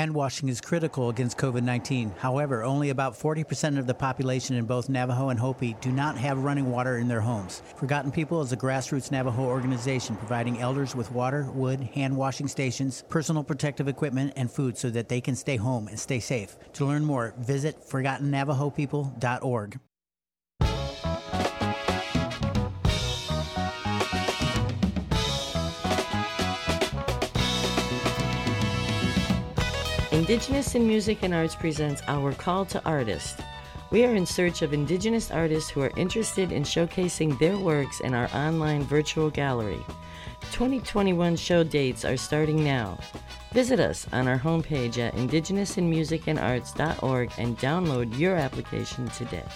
Hand washing is critical against COVID 19. However, only about 40% of the population in both Navajo and Hopi do not have running water in their homes. Forgotten People is a grassroots Navajo organization providing elders with water, wood, hand washing stations, personal protective equipment, and food so that they can stay home and stay safe. To learn more, visit ForgottenNavajoPeople.org. Indigenous in Music and Arts presents Our Call to Artists. We are in search of Indigenous artists who are interested in showcasing their works in our online virtual gallery. 2021 show dates are starting now. Visit us on our homepage at indigenousinmusicandarts.org and download your application today.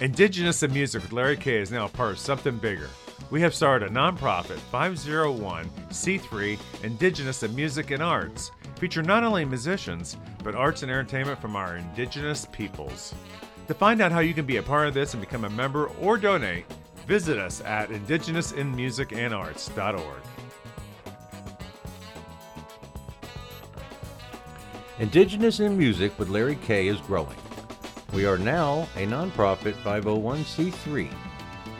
Indigenous in Music with Larry K is now part of something bigger. We have started a nonprofit 501c3 Indigenous in Music and Arts, feature not only musicians, but arts and entertainment from our indigenous peoples. To find out how you can be a part of this and become a member or donate, visit us at indigenousinmusicandarts.org. Indigenous in Music with Larry K is growing. We are now a nonprofit 501c3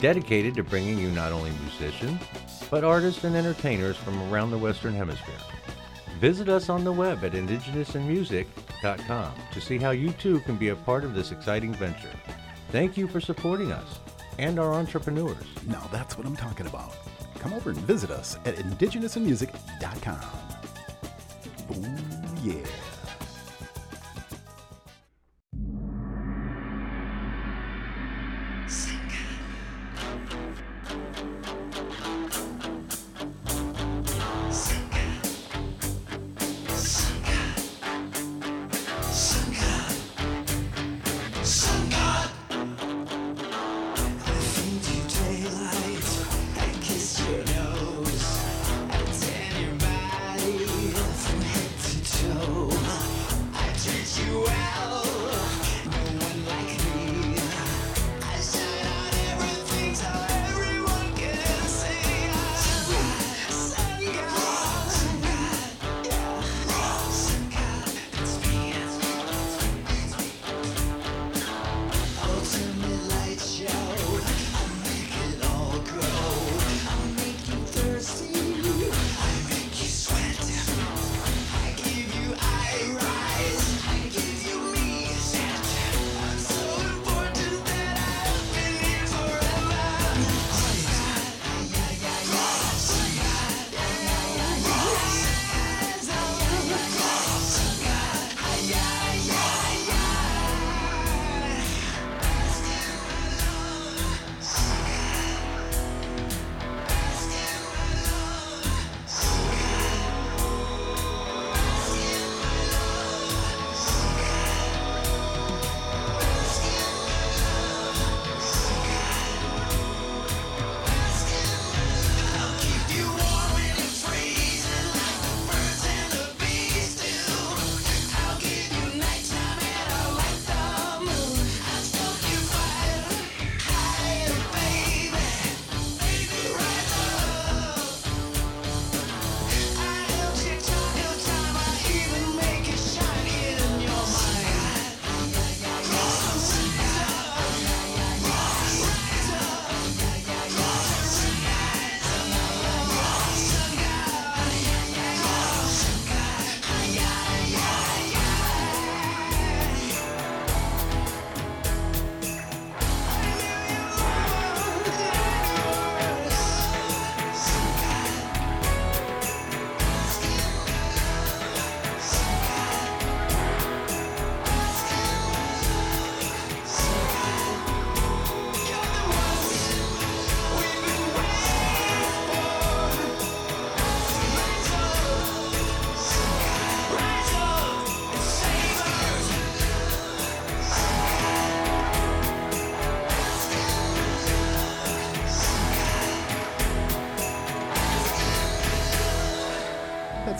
dedicated to bringing you not only musicians, but artists and entertainers from around the Western Hemisphere. Visit us on the web at indigenousinmusic.com to see how you too can be a part of this exciting venture. Thank you for supporting us and our entrepreneurs. Now that's what I'm talking about. Come over and visit us at indigenousinmusic.com. Ooh, yeah.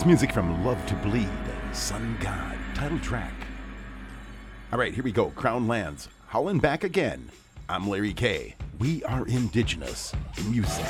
Music from Love to Bleed, and Sun God, title track. All right, here we go. Crown Lands, howling back again. I'm Larry K. We are indigenous music.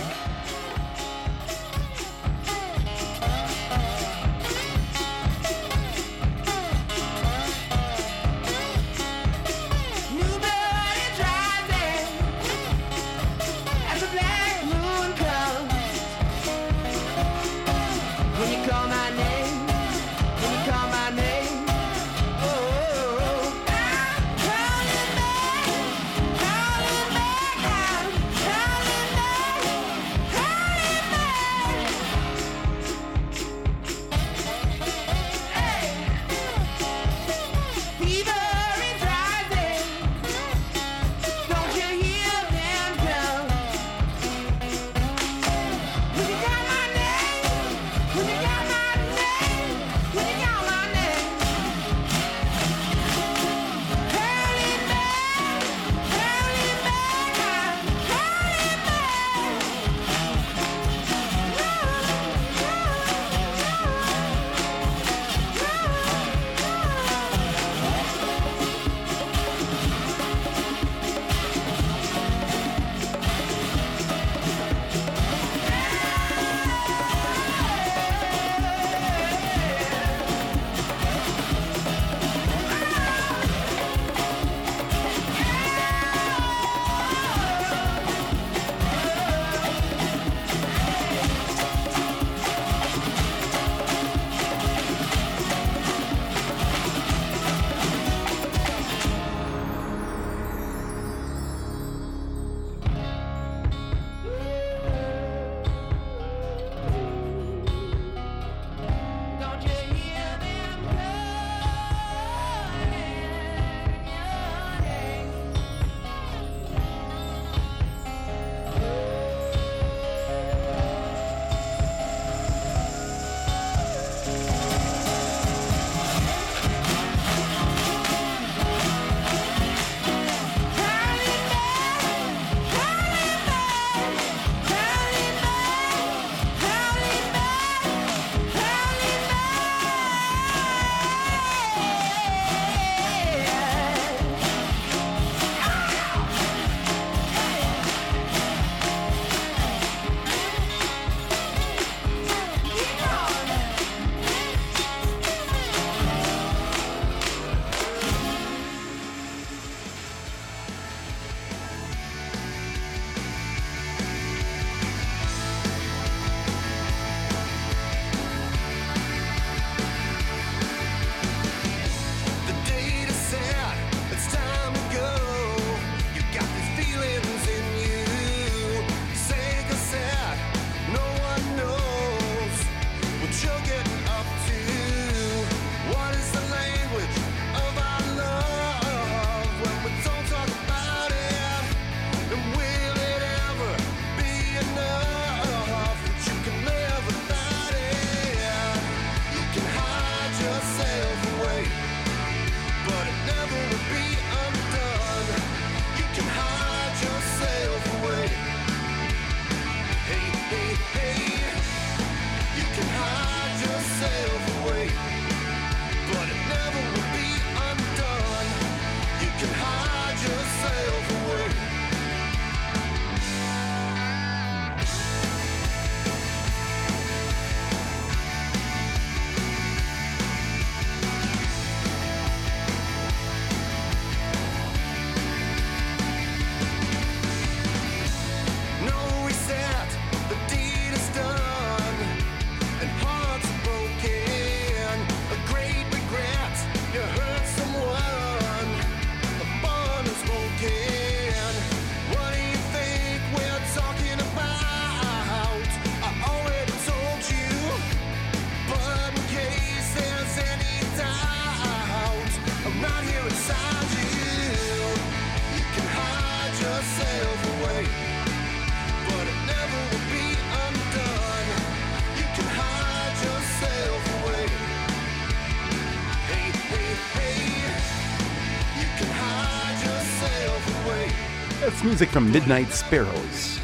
music from Midnight Sparrows.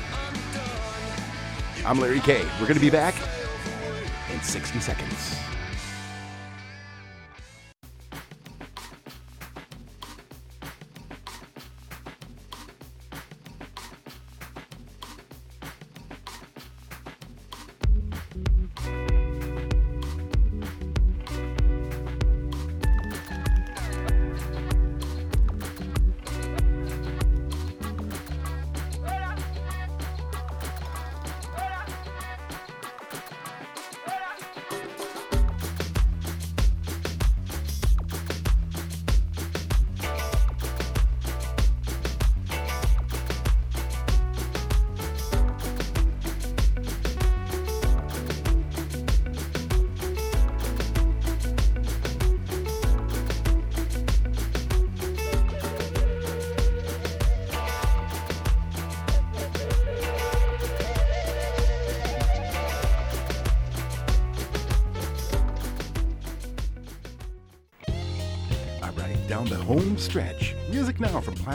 I'm Larry K. We're going to be back in 60 seconds.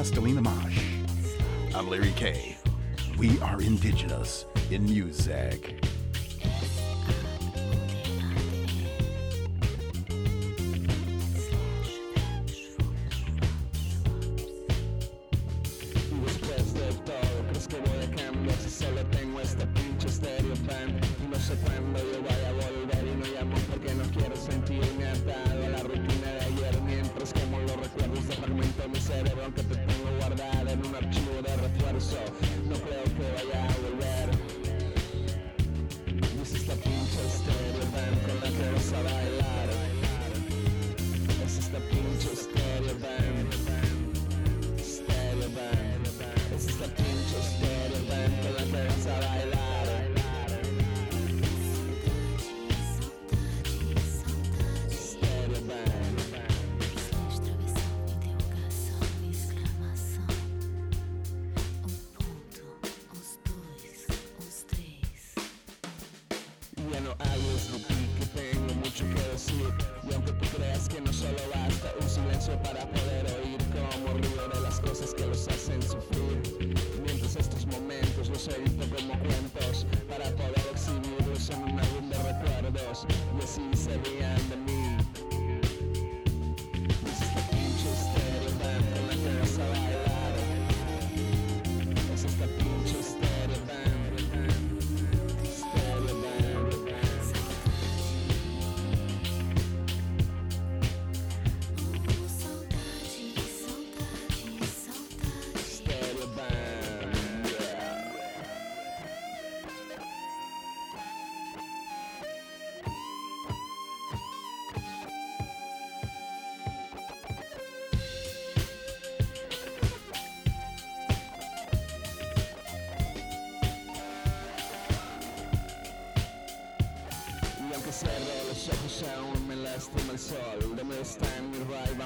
Castellina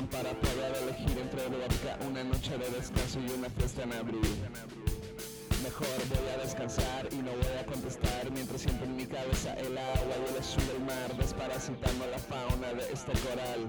para poder elegir entre vodka, una noche de descanso y una fiesta en abril. Mejor voy a descansar y no voy a contestar mientras siento en mi cabeza el agua y el azul del mar desparasitando la fauna de este coral.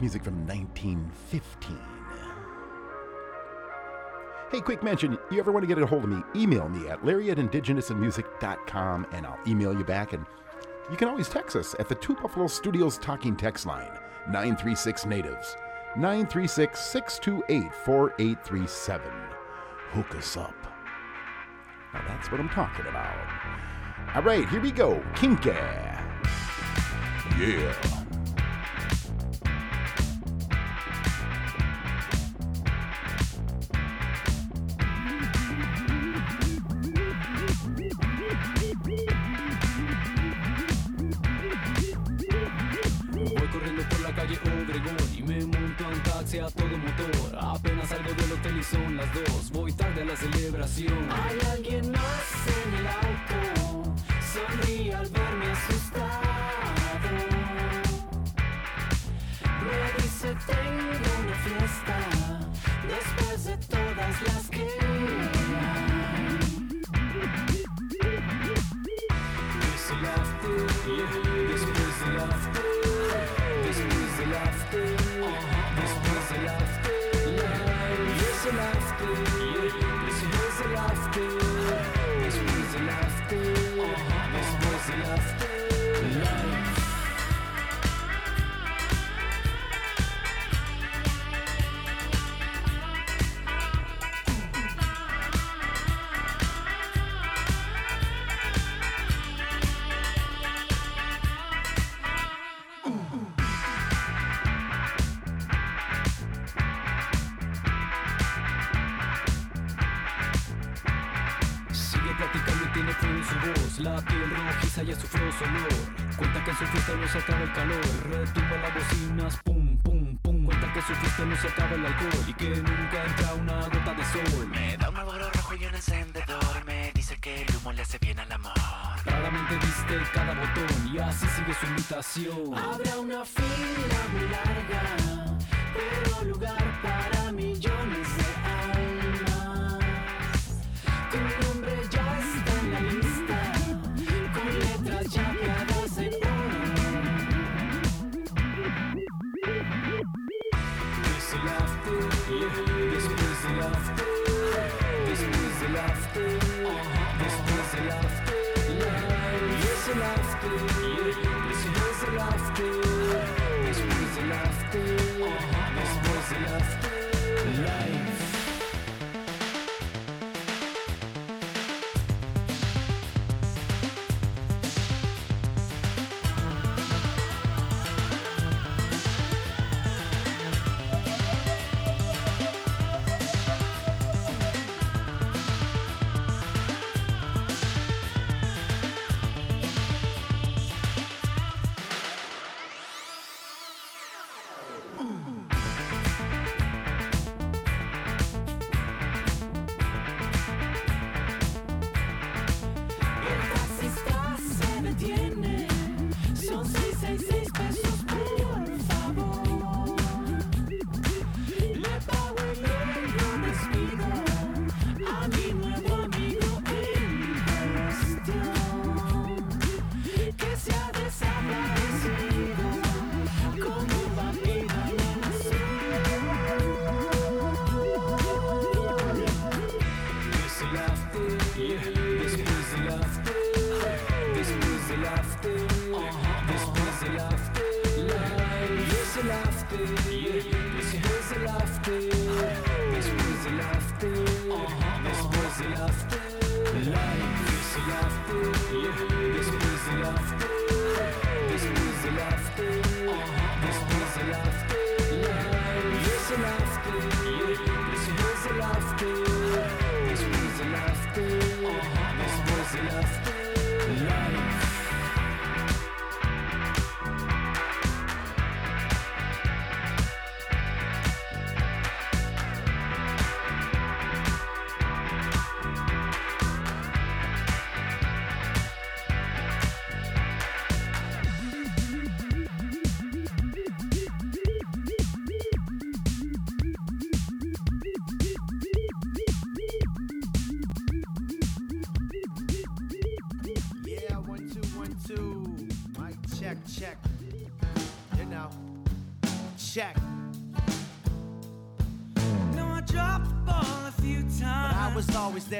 music from 1915. Hey, quick mention you ever want to get a hold of me, email me at larry at indigenousinmusic.com and I'll email you back. And you can always text us at the Two Buffalo Studios talking text line, 936 Natives, 936 628 4837. Hook us up. Now that's what I'm talking about. All right, here we go. Kinka. Yeah. Son las dos. Voy tarde a la celebración. Hay alguien más en el auto, sonríe al verme asustado. Me dice tengo una fiesta, después de todas las que su olor Cuenta que en su fiesta no se acaba el calor. Retumba las bocinas, pum, pum, pum. Cuenta que en su fiesta no se acaba el alcohol Y que nunca entra una gota de sol. Me da un Marlboro rojo y un encendedor. Me dice que el humo le hace bien al amor. Raramente viste cada botón Y así sigue su invitación Habrá una fila muy larga, pero lugar para millones de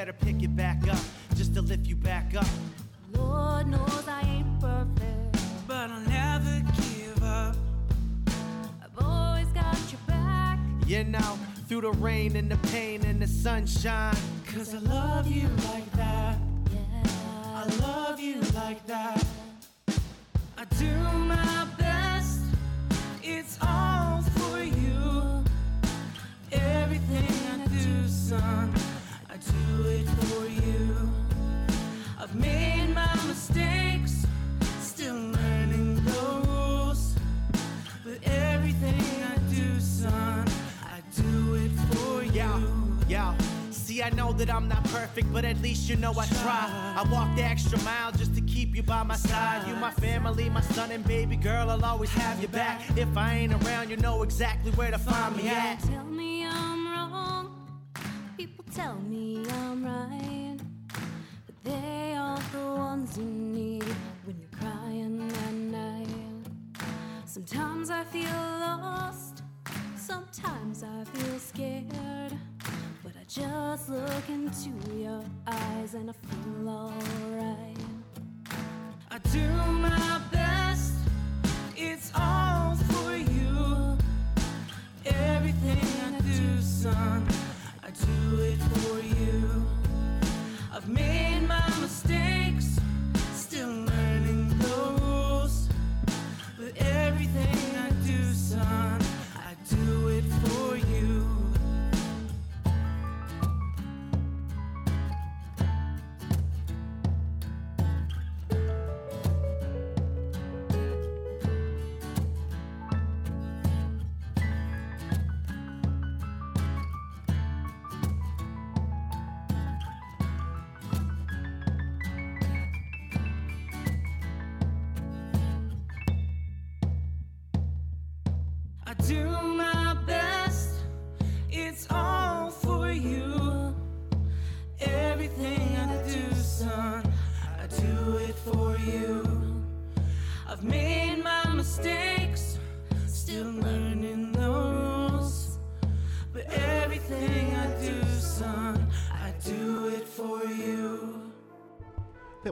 there to pick it back up, just to lift you back up. Lord knows I ain't perfect, but I'll never give up. I've always got your back. You know, through the rain and the pain and the sunshine. Cause I love you like but at least you know I try. I walk the extra mile just to keep you by my side. You, my family, my son and baby girl, I'll always have your back. If I ain't around, you know exactly where to find me at. Tell me I'm wrong. People tell me I'm right. But they aren't the ones you need when you're crying at night. Sometimes I feel lost. Sometimes I feel scared. But I just look into your a and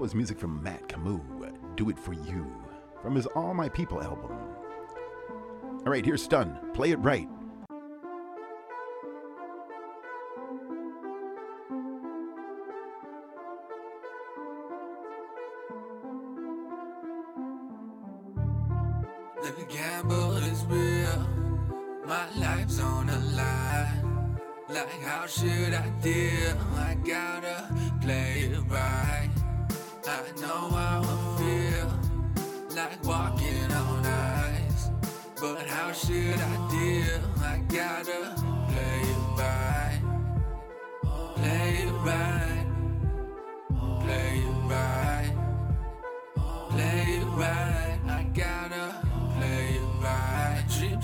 was music from Matt Camus, Do It For You, from his All My People album. All right, here's Stun. Play it right. Gamble is real. My life's on line. Like, how should I deal? I gotta play it right. I know how I feel. Like walking on ice. But how should I deal? I gotta play it right. Play it right.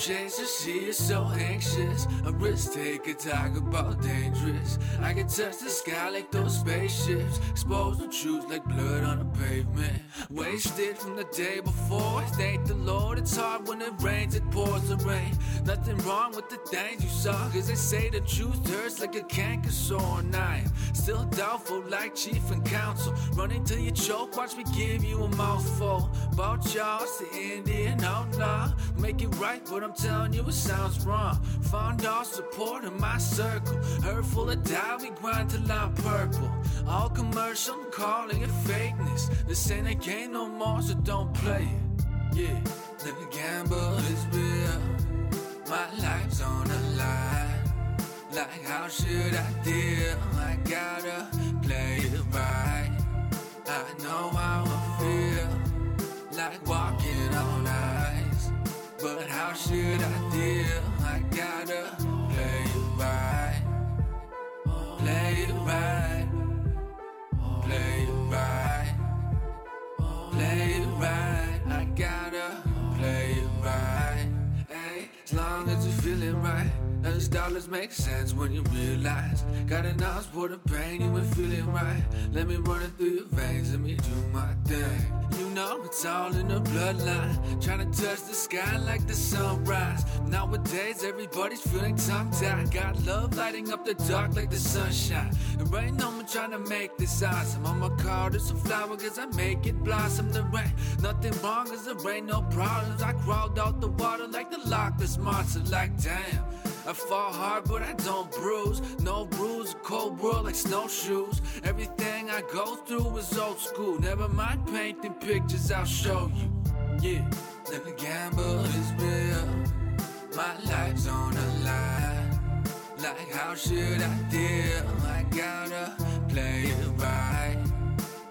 Dream chaser, she is so anxious. A risk taker, talk about dangerous. I can touch the sky like those spaceships. Expose the truth like blood on the pavement. Wasted from the day before. Thank the Lord, it's hard when it rains, it pours the rain. Nothing wrong with the things you saw, cause they say the truth hurts like a canker sore knife. Still doubtful like chief and counsel. Running till you choke, watch me give you a mouthful. About y'all, it's the Indian outlaw. Make it right, but I'm telling you it sounds wrong. Found all support in my circle. Full of doubt, we grind till I'm purple. All commercial, I'm calling it fakeness. This ain't a game no more, so don't play it. Yeah, let me gamble is real. My life's on the line. Like, how should I deal? I gotta play it right. I know how I feel. Like walking on ice. But how should I deal? I gotta play it right. Play it right. Play it right. Play it right. I gotta feeling right. Those dollars make sense when you realize. Got enough for the pain, you ain't feeling right. Let me run it through your veins, let me do my thing. You know it's all in the bloodline. Trying to touch the sky like the sunrise. Nowadays, everybody's feeling tongue tied. Got love lighting up the dark like the sunshine. And right now, I'm trying to make this awesome. I'ma call this a flower, cause I make it blossom. There ain't nothing wrong, cause there ain't no problems. I crawled out the water like the Loch Ness monster, like damn. I fall hard, but I don't bruise. No bruise, cold world like snowshoes. Everything I go through is old school. Never mind painting pictures, I'll show you. Yeah, then the gamble is real. My life's on the line. Like, how should I deal? I gotta play it right.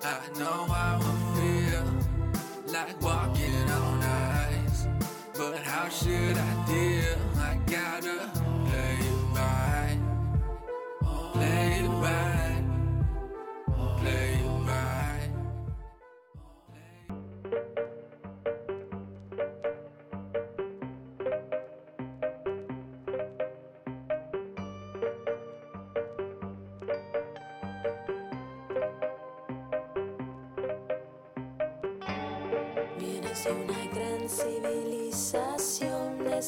I know I will feel like walking on ice. But how should I deal? I gotta play it right. Play it right. Play it.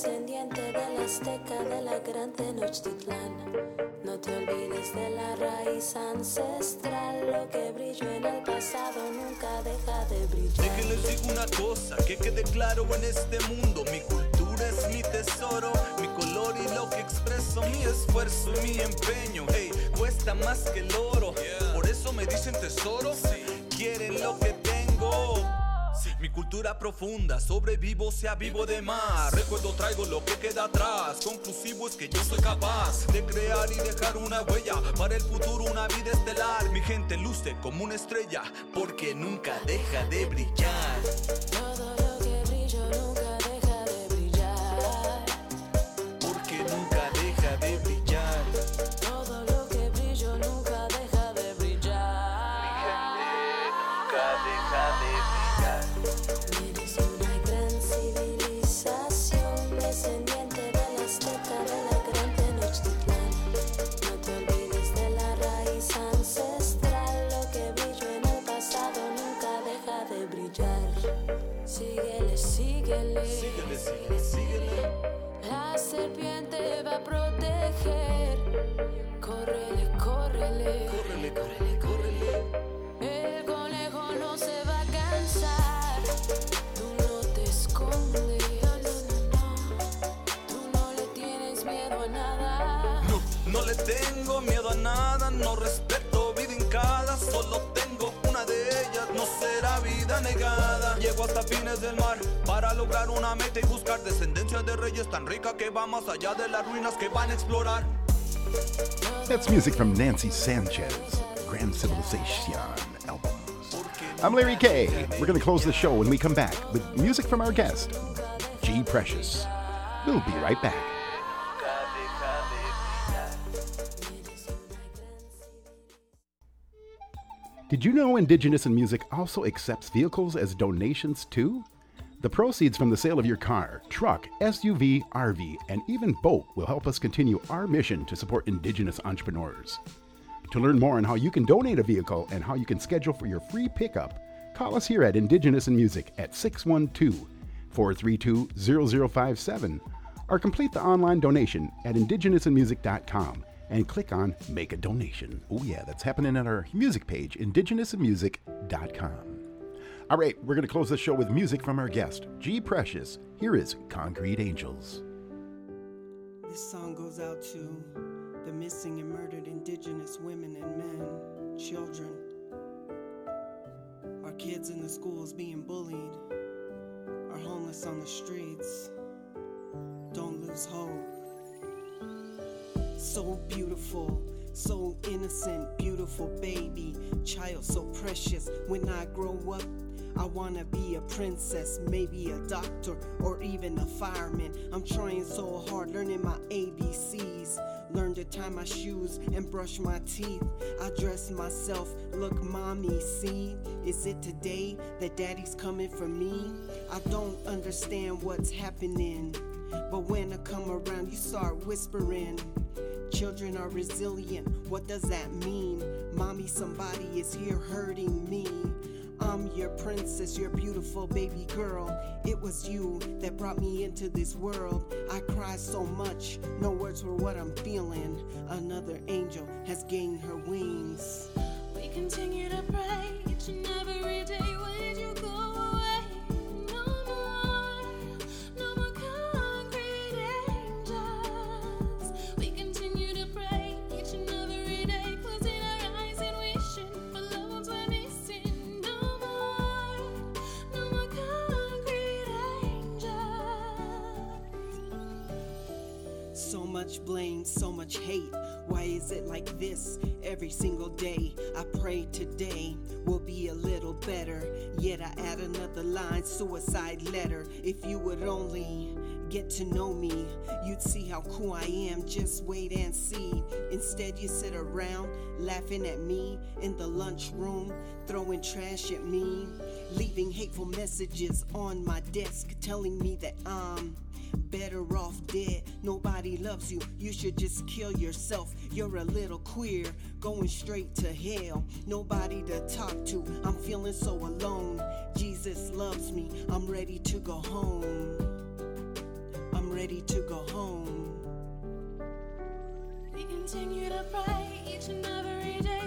Descendiente del azteca de la gran Tenochtitlán. No te olvides de la raíz ancestral, lo que brilló en el pasado nunca deja de brillar. De que les digo una cosa, que quede claro en este mundo, mi cultura es mi tesoro, mi color y lo que expreso, mi esfuerzo y mi empeño, hey, cuesta más que el oro, por eso me dicen tesoro, quieren lo que tengo. Mi cultura profunda, sobrevivo sea vivo de más. Recuerdo traigo lo que queda atrás. Conclusivo es que yo soy capaz de crear y dejar una huella para el futuro, una vida estelar. Mi gente luce como una estrella porque nunca deja de brillar. Proteger. Córrele, córrele, córrele, córrele, córrele. El conejo no se va a cansar. Tú no te escondes. Tú no le tienes miedo a nada. No, no le tengo miedo a nada, no respeto vida hincada, solo tengo una de ellas, no será vida negada. Llego hasta fines del mar para lograr una meta y buscar descendencia de reyes tan rica que va más allá de las ruinas que van a explorar. That's music from Nancy Sanchez, Grand Civilization albums. I'm Larry K. We're going to close the show when we come back with music from our guest, G Precious. We'll be right back. Did you know Indigenous in Music also accepts vehicles as donations too? The proceeds from the sale of your car, truck, SUV, RV, and even boat will help us continue our mission to support Indigenous entrepreneurs. To learn more on how you can donate a vehicle and how you can schedule for your free pickup, call us here at Indigenous in Music at 612 432 0057 or complete the online donation at indigenousinmusic.com and click on Make a Donation. Oh, yeah, that's happening at our music page, indigenousinmusic.com. All right, we're going to close the show with music from our guest, G Precious. Here is Concrete Angels. This song goes out to the missing and murdered indigenous women and men, children, our kids in the schools being bullied, our homeless on the streets. Don't lose hope. So beautiful, so innocent, beautiful baby, child so precious. When I grow up, I wanna be a princess, maybe a doctor or even a fireman. I'm trying so hard learning my ABCs. Learn to tie my shoes and brush my teeth. I dress myself, look, mommy, see? Is it today that daddy's coming for me? I don't understand what's happening. But when I come around, you start whispering. Children are resilient, what does that mean? Mommy, somebody is here hurting me. I'm your princess, your beautiful baby girl. It was you that brought me into this world. I cried so much, no words were what I'm feeling. Another angel has gained her wings. We continue to pray each and every day. Blame, so much hate. Why is it like this every single day? I pray today will be a little better. Yet I add another line, suicide letter. If you would only get to know me, you'd see how cool I am. Just wait and see. Instead, you sit around laughing at me in the lunchroom, throwing trash at me, leaving hateful messages on my desk telling me that I'm better off dead. Nobody loves you. You should just kill yourself. You're a little queer, going straight to hell. Nobody to talk to. I'm feeling so alone. Jesus loves me. I'm ready to go home. I'm ready to go home. We continue to pray each and every day.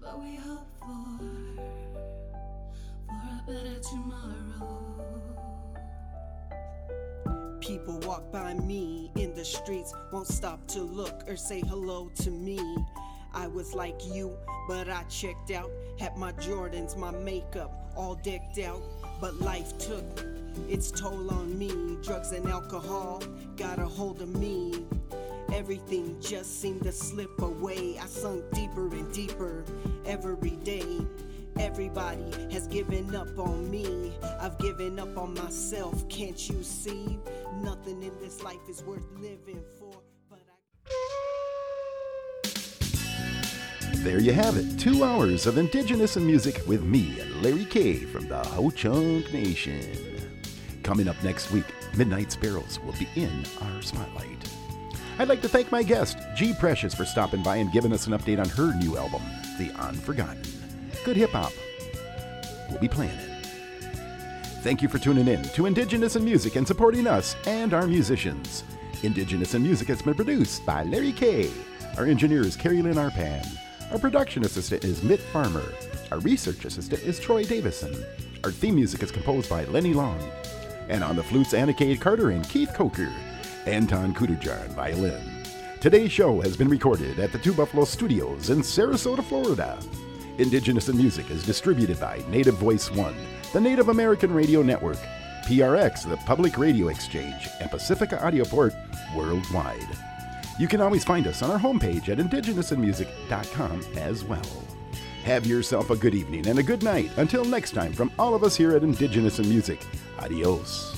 But we hope for for a better tomorrow. People walk by me in the streets, won't stop to look or say hello to me. I was like you, but I checked out. Had my Jordans, my makeup all decked out. But life took its toll on me. Drugs and alcohol got a hold of me. Everything just seemed to slip away. I sunk deeper and deeper every day. Everybody has given up on me. I've given up on myself. Can't you see? Nothing in this life is worth living for. There you have it. Two hours of Indigenous in Music with me, Larry K from the Ho Chunk Nation. Coming up next week, Midnight Sparrows will be in our spotlight. I'd like to thank my guest, G Precious, for stopping by and giving us an update on her new album, The Unforgotten. Good hip hop. We'll be playing it. Thank you for tuning in to Indigenous in Music and supporting us and our musicians. Indigenous in Music has been produced by Larry K. Our engineer is Carrie Lynn Arpan. Our production assistant is Mitt Farmer. Our research assistant is Troy Davison. Our theme music is composed by Lenny Long. And on the flutes, Anna Cade Carter and Keith Coker. Anton Kudujar violin. Today's show has been recorded at the Two Buffalo Studios in Sarasota, Florida. Indigenous in Music is distributed by Native Voice One, the Native American Radio Network, PRX, the Public Radio Exchange, and Pacifica Audioport worldwide. You can always find us on our homepage at indigenousinmusic.com as well. Have yourself a good evening and a good night. Until next time, from all of us here at Indigenous in Music, adios.